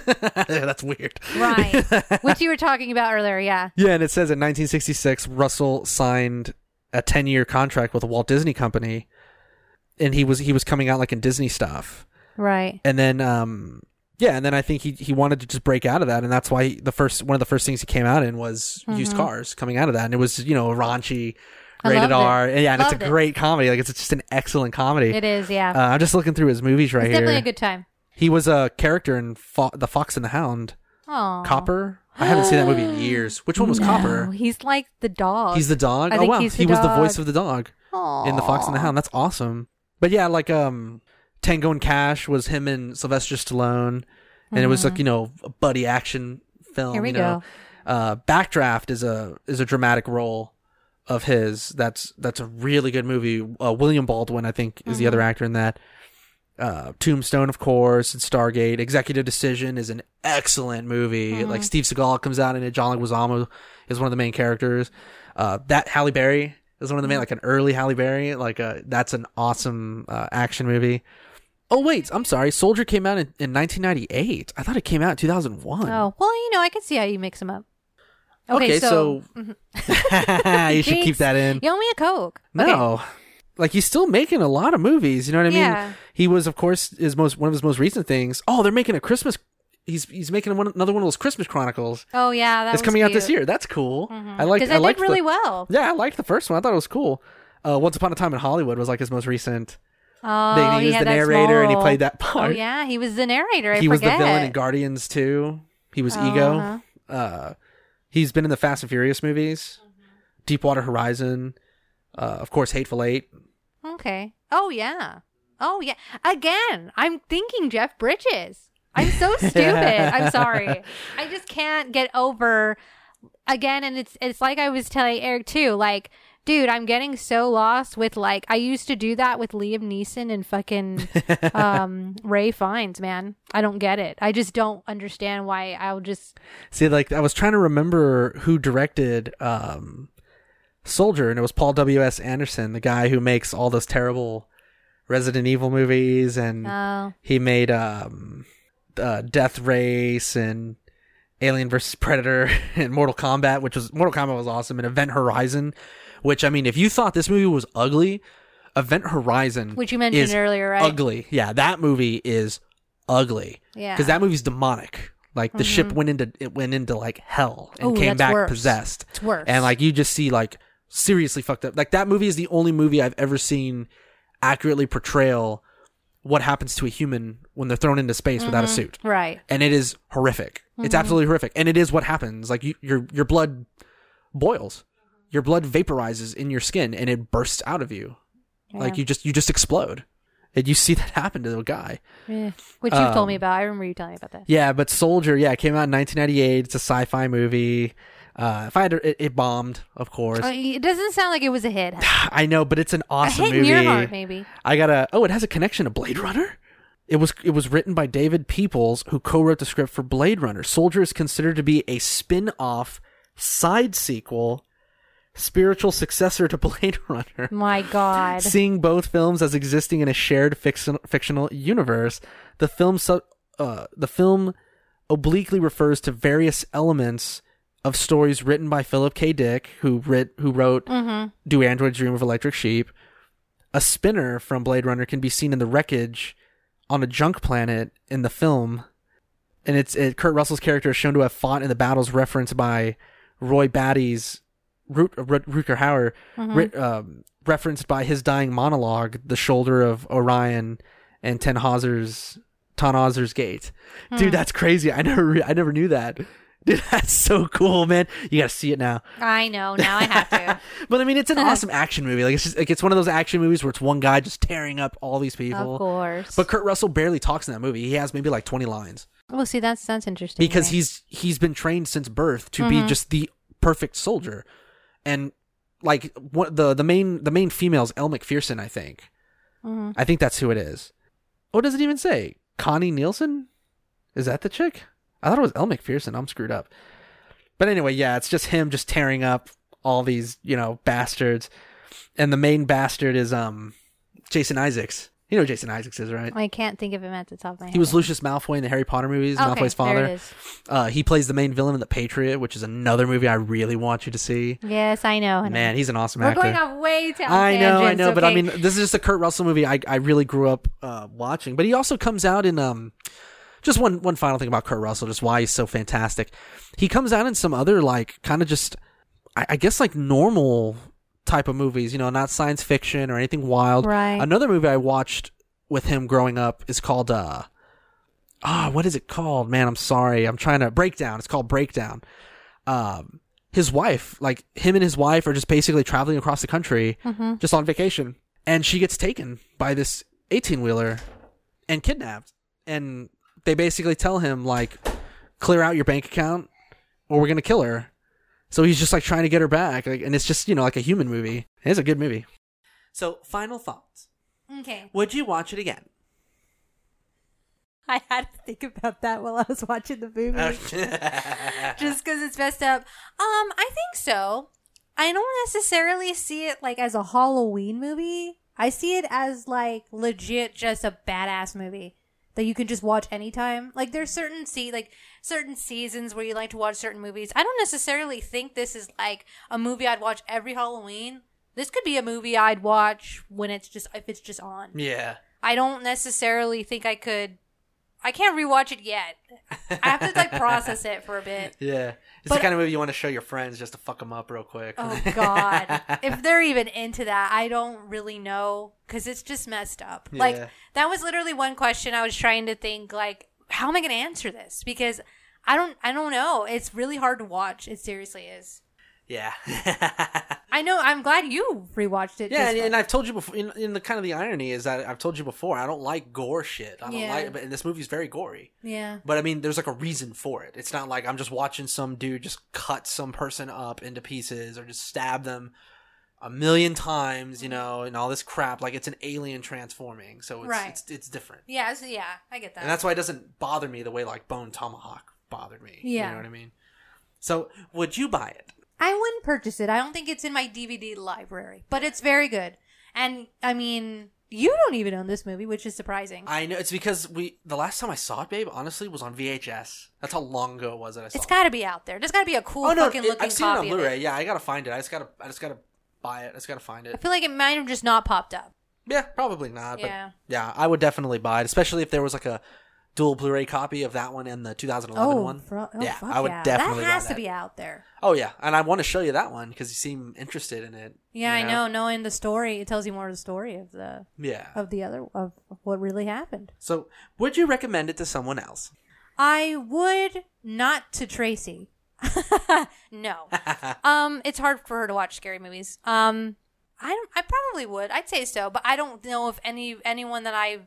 That's weird.
right, which you were talking about earlier. Yeah,
Yeah, and it says in 1966, Russell signed a 10-year contract with the Walt Disney Company, and he was he was coming out like in Disney stuff.
right.
and then um yeah and then i think he he wanted to just break out of that and that's why he, the first one of the first things he came out in was used cars coming out of that and it was you know raunchy
Mm-hmm.
Rated
it.
r and yeah and it's
Loved
a
it.
great comedy like it's just an excellent comedy
It is. Yeah,
uh, i'm just looking through his movies right
it's
here
definitely a good time.
he was a character in Fo- the fox and the hound
Oh,
copper i haven't seen that movie in years which one was copper
He's like the dog.
he's the dog
I
oh wow he was the voice of the dog
Aw.
in the Fox and the Hound. That's awesome. But yeah, like um, Tango and Cash was him and Sylvester Stallone, and it was like you know a buddy action film.
Mm-hmm. Here we
you know. Uh, Backdraft is a is a dramatic role of his. That's that's a really good movie. Uh, William Baldwin, I think, is the
Mm-hmm.
other actor in that. Uh, Tombstone, of course, and Stargate. Executive Decision is an excellent movie.
Mm-hmm.
Like Steve Seagal comes out in it. John Leguizamo is one of the main characters. Uh, that Halle Berry is one of the
Mm-hmm.
main, like an early Halle Berry. Like uh, that's an awesome uh, action movie. Oh wait, I'm sorry. Soldier came out in, in 1998. I thought it came out in 2001.
Oh well, you know, I can see how you mix them up. Okay,
Okay,
so,
so you should keep that in.
you owe me a coke. Okay.
No. Like he's still making a lot of movies, you know what I mean?
Yeah.
He was of course his most one of his most recent things. Oh, they're making a Christmas he's he's making one, another one of those Christmas Chronicles.
Oh yeah, that
It's coming out this year. That's cool. I like
because
I liked
did really
the,
well.
Yeah, I liked the first one. I thought it was cool. Uh, Once Upon a Time in Hollywood was like his most recent.
Oh,
They, he was
yeah,
the narrator and he played that part.
Oh yeah, he was the narrator. I
he was the villain in Guardians too. He was Ego.
Uh-huh.
Uh, he's been in the Fast and Furious movies, Deepwater Horizon, uh, of course, Hateful Eight.
Okay. Oh yeah. Oh yeah. Again, I'm thinking Jeff Bridges. I'm so stupid. I'm sorry. I just can't get over again and it's it's like I was telling Eric too, like Dude, I'm getting so lost with like I used to do that with Liam Neeson and fucking um Ray Fiennes, man. I don't get it. I just don't understand why I'll just
See, like I was trying to remember who directed um, Soldier, and it was Paul W. S. Anderson, the guy who makes all those terrible Resident Evil movies, and
uh
he made um, uh, Death Race and Alien vs Predator and Mortal Kombat, which was Mortal Kombat was awesome, and Event Horizon, which I mean, if you thought this movie was ugly, Event Horizon,
which you mentioned earlier, right?
ugly. Yeah, that movie is ugly
Yeah.
because that movie's demonic. Like the ship went into it went into like hell and
Ooh,
came back
worse.
possessed.
It's worse.
And like you just see like seriously fucked up. Like that movie is the only movie I've ever seen accurately portrayal what happens to a human when they're thrown into space without a suit.
Right.
And it is horrific. It's
Mm-hmm.
absolutely horrific. And it is what happens. Like you, your your blood boils. Your blood vaporizes in your skin and it bursts out of you. Like you just you just explode. And you see that happen to the guy.
Yeah. Which you've told me
Um,
about. I remember you telling me about that.
Yeah, but Soldier, yeah, it came out in 1998. It's a sci-fi movie. Uh, if I had to, it, it bombed, of course.
Uh, it doesn't sound like it was a hit.
I know, but it's an
A
awesome
hit in
movie.
your heart, maybe.
I gotta. Oh, it has a connection to Blade Runner. It was it was written by David Peoples, who co-wrote the script for Blade Runner. Soldier is considered to be a spin-off side sequel, spiritual successor to Blade Runner.
My God.
Seeing both films as existing in a shared fiction, fictional universe, the film su- uh, the film obliquely refers to various elements of stories written by Philip K. Dick, who writ, who wrote
Mm-hmm.
"Do Androids Dream of Electric Sheep?" A spinner from Blade Runner can be seen in the wreckage on a junk planet in the film, and it's it, Kurt Russell's character is shown to have fought in the battles referenced by Roy Batty's Rut, Rut, Rutger Hauer, ri- um, referenced by his dying monologue, "The Shoulder of Orion" and Tannhauser's Tannhauser's Gate. Dude, that's crazy. I never re- I never knew that. Dude, that's so cool, man. You gotta see it now.
I know. Now I have to.
But I mean, it's an awesome action movie. Like it's just like it's one of those action movies where it's one guy just tearing up all these people.
of course.
But Kurt Russell barely talks in that movie. He has maybe like 20 lines
well, see, that's that's interesting.
because
me.
he's he's been trained since birth to be mm-hmm. just the perfect soldier. And like what the the main the main female is Elle Macpherson, I think. Mm-hmm. I think that's who it is. What does it even say? Connie Nielsen? Is that the chick? I thought it was Elle Macpherson. I'm screwed up. But anyway, yeah, it's just him just tearing up all these, you know, bastards. And the main bastard is um Jason Isaacs. You know who Jason Isaacs is, right?
I can't think of him at the top of my head.
He was Lucius Malfoy in the Harry Potter movies,
Okay,
Malfoy's father. Uh, he plays the main villain in The Patriot, which is another movie I really want you to see.
Yes, I know. I know.
Man, he's an awesome actor.
We're going off way down
I know, I know, but I mean, this is just a Kurt Russell movie I, I really grew up uh, watching. But he also comes out in um, just one one final thing about Kurt Russell, just why he's so fantastic. He comes out in some other like kind of just, I, I guess like normal type of movies, you know, not science fiction or anything wild.
Right.
Another movie I watched with him growing up is called uh, ah, what is it called? Man, I'm sorry, I'm trying to breakdown. It's called Breakdown. Um, his wife, like him and his wife, are just basically traveling across the country, just on vacation, and she gets taken by this 18 wheeler and kidnapped, and they basically tell him like, clear out your bank account, or we're gonna kill her. So he's just like trying to get her back, like, and it's just you know like a human movie. It's a good movie. So, final thoughts.
Okay.
Would you watch it again?
I had to think about that while I was watching the movie. Just because it's messed up. Um, I think so. I don't necessarily see it like as a Halloween movie. I see it as like legit just a badass movie that you can just watch anytime. Like there's certain see like certain seasons where you like to watch certain movies. I don't necessarily think this is like a movie I'd watch every Halloween. This could be a movie I'd watch when it's just if it's just on.
yeah.
I don't necessarily think I could. I can't rewatch it yet. I have to like process it for a bit.
Yeah. It's
But-
the kind of movie you want to show your friends just to fuck them up real quick.
Oh God! if they're even into that, I don't really know because it's just messed up.
Yeah.
Like that was literally one question I was trying to think. Like, how am I going to answer this? Because I don't. I don't know. It's really hard to watch. It seriously is.
Yeah.
I know. I'm glad you rewatched it.
Yeah, and, and I've told you before. In, in the kind of the irony is that I've told you before. I don't like gore shit. I don't
Yeah.
like, but and this movie's very gory.
yeah.
But I mean, there's like a reason for it. It's not like I'm just watching some dude just cut some person up into pieces or just stab them a million times, you know, and all this crap. Like it's an alien transforming, so it's
Right.
it's, it's different.
Yeah. so- yeah. I get that.
and that's why it doesn't bother me the way like Bone Tomahawk bothered me.
Yeah.
you know what I mean. So, would you buy it?
I wouldn't purchase it. I don't think it's in my DVD library, but it's very good. And I mean, you don't even own this movie, which is surprising.
I know it's because we the last time I saw it, babe, honestly, was on VHS. That's how long ago it was that I saw
it's
it.
got to be out there. There's got to be a cool
oh no,
fucking
it-
looking
I've seen it on Blu-ray.
it.
Yeah, I gotta find it. I just gotta, I just gotta buy it. I just gotta find it.
I feel like it might have just not popped up.
Yeah, probably not. But
Yeah.
yeah, I would definitely buy it, especially if there was like a dual Blu-ray copy of that one and the 2011
Oh,
one.
fro- oh,
yeah, I would
yeah.
definitely.
That has
buy
to be out there.
Oh yeah, and I want to show you that one because you seem interested in it.
Yeah,
you
I know. Knowing the story, it tells you more of the story of the
Yeah.
of the other of of what really happened.
So, would you recommend it to someone else?
I would not to Tracy. no. um, it's hard for her to watch scary movies. Um, I don't, I probably would. I'd say so, but I don't know if any anyone that I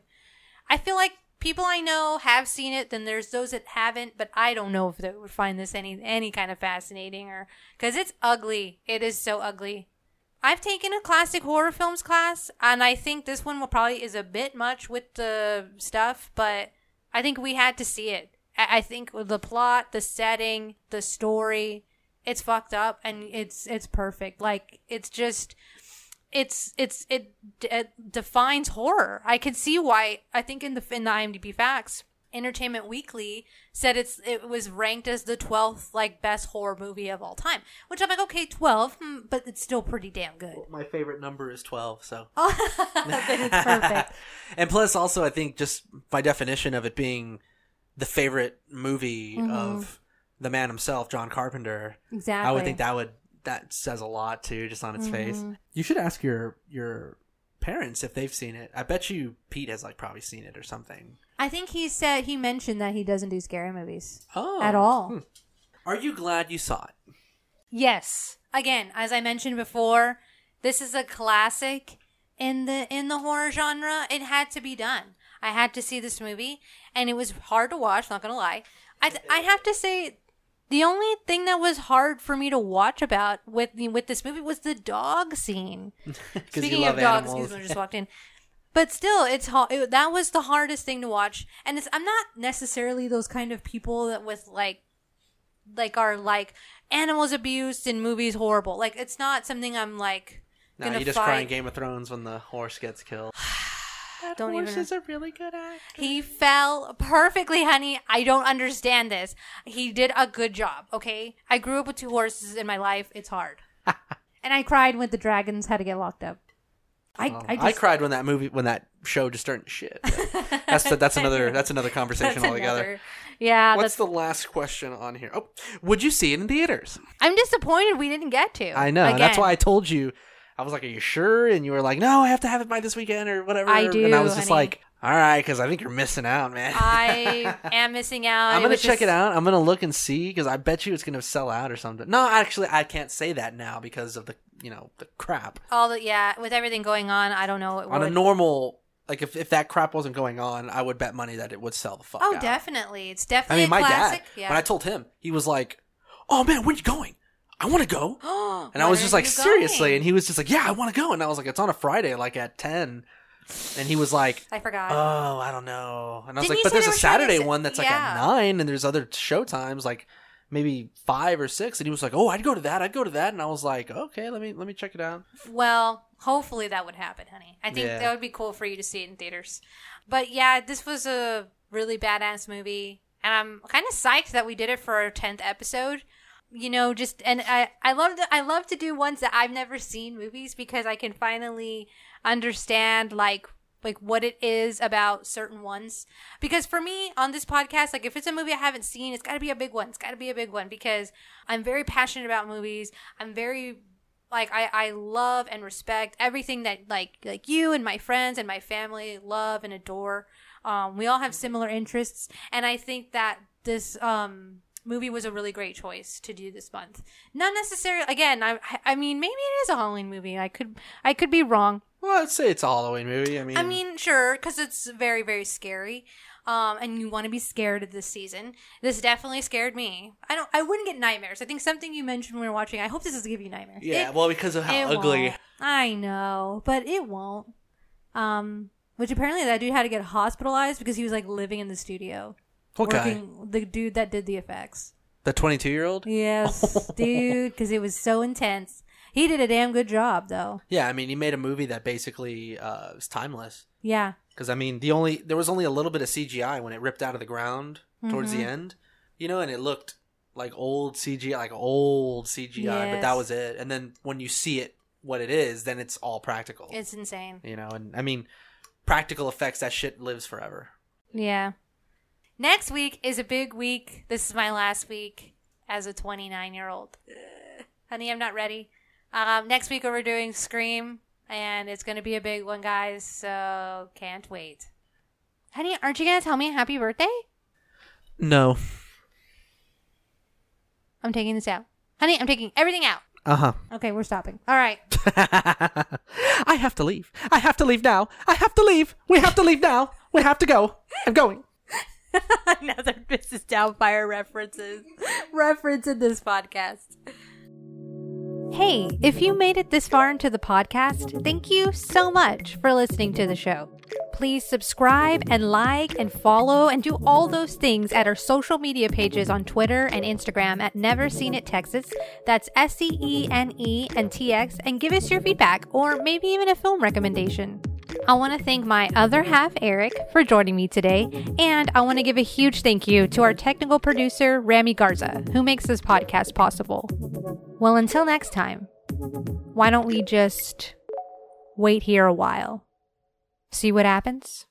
I feel like people I know have seen it. Then there's those that haven't, but I don't know if they would find this any any kind of fascinating or because it's ugly. It is so ugly. I've taken a classic horror films class, and I think this one will probably is a bit much with the stuff, but I think we had to see it. I I think the plot, the setting, the story, it's fucked up and it's it's perfect. Like it's just it's it's it, it defines horror. I can see why. I think in the in the IMDb facts, Entertainment Weekly said it's it was ranked as the 12th like best horror movie of all time. Which I'm like, okay, 12, hmm, but it's still pretty damn good.
My favorite number is 12, so.
it's perfect.
and plus, also, I think just by definition of it being the favorite movie of the man himself, John Carpenter,
Exactly.
I would think that would that says a lot too, just on its face. Mm-hmm. You should ask your your parents if they've seen it. I bet you Pete has like probably seen it or something.
I think he said he mentioned that he doesn't do scary movies
Oh,
at all. Hmm.
Are you glad you saw it?
Yes. Again, as I mentioned before, this is a classic in the in the horror genre. It had to be done. I had to see this movie, and it was hard to watch. Not gonna lie. I th- I have to say, the only thing that was hard for me to watch about with with this movie was the dog scene. Speaking of dogs,
animals.
excuse me, I just walked in. But still, it's it, that was the hardest thing to watch, and it's I'm not necessarily those kind of people that with like like are like animals abused in movies horrible. Like it's not something I'm like
No, you just
fight.
cry in Game of Thrones when the horse gets killed. that
Don't
horse
even-
is a really good actor.
He fell perfectly, honey. I don't understand this. He did a good job, okay? I grew up with two horses in my life. It's hard. and I cried when the dragons had to get locked up. I, oh, I,
I,
just,
cried when that movie when that show just turned shit. but That's that's another that's another conversation
that's
altogether.
another- Yeah,
What's
that's,
the last question on here? Oh, would you see it in theaters?
I'm disappointed we didn't get to.
I know. and That's why I told you. I was like, "Are you sure?" And you were like, "No, I have to have it by this weekend or whatever."
I do,
And I was just
honey.
like, "All right," because I think you're missing out, man.
I am missing out.
I'm gonna check
just-
it out. I'm gonna look and see because I bet you it's gonna sell out or something. No, actually, I can't say that now because of the you know the crap
All the yeah, with everything going on, I don't know. It
on a normal. Like if, if that crap wasn't going on, I would bet money that it would sell the fuck
oh,
out.
definitely. It's definitely.
I mean, my
classic.
dad.
yeah.
When I told him, he was like, "Oh man, when you going? I want to go." And I was just like, seriously. And he was just like, yeah, I want to go. And I was like, it's on a Friday, like at 10. And he was like,
I forgot.
oh, I don't know. And I was
Didn't
like,
you
but
say
there's
they
a
were trying to
Saturday one that's like
yeah.
at 9, and there's other show times, like maybe 5 or 6. And he was like, oh, I'd go to that. I'd go to that. And I was like, okay, let me let me check it out.
Well, hopefully that would happen, honey. I think
Yeah.
that would be cool for you to see it in theaters. But yeah, this was a really badass movie, and I'm kind of psyched that we did it for our tenth episode. You know, just and I I love to, I love to do ones that I've never seen movies because I can finally understand like like what it is about certain ones. Because for me on this podcast, like if it's a movie I haven't seen, it's got to be a big one. It's got to be a big one because I'm very passionate about movies. I'm very like I, I love and respect everything that like like you and my friends and my family love and adore. Um, we all have similar interests, and I think that this um movie was a really great choice to do this month. Not necessarily. Again, I I mean maybe it is a Halloween movie. I could I could be wrong.
Well, I'd say it's a Halloween movie. I mean,
I mean, sure, because it's very, very scary. Um, and you want to be scared of this season. This definitely scared me. I don't. I wouldn't get nightmares. I think something you mentioned when we were watching. I hope this doesn't give you nightmares.
yeah,
It-
well, because of how ugly.
won't. I know, but it won't. Um, which apparently that dude had to get hospitalized because he was like living in the studio.
What guy?
working, The dude that did the effects.
The 22 year old?
Yes, dude, because it was so intense. He did a damn good job, though.
Yeah, I mean, he made a movie that basically uh, was timeless.
Yeah.
Because I mean, the only there was only a little bit of CGI when it ripped out of the ground towards
Mm-hmm.
the end, you know, and it looked like old CGI, like old CGI, but that was it. And then when you see it, what it is, then it's all practical.
It's insane.
you know, and I mean, practical effects. That shit lives forever.
Yeah. Next week is a big week. This is my last week as a 29 year old. Honey, I'm not ready. Um, next week we're doing Scream, and it's going to be a big one, guys. So can't wait. Honey, aren't you going to tell me happy birthday?
No.
I'm taking this out. Honey, I'm taking everything out.
Uh huh.
Okay, we're stopping. All right.
I have to leave. I have to leave now. I have to leave. We have to leave now. We have to go. I'm going.
Another Mrs. Doubtfire references. Reference in this podcast. Hey, if you made it this far into the podcast, thank you so much for listening to the show. Please subscribe and like and follow and do all those things at our social media pages on Twitter and Instagram at Never Seen It Texas. That's S E E N E and T X and give us your feedback or maybe even a film recommendation. I want to thank my other half, Eric, for joining me today. And I want to give a huge thank you to our technical producer, Rami Garza, who makes this podcast possible. Well, until next time, why don't we just wait here a while? See what happens?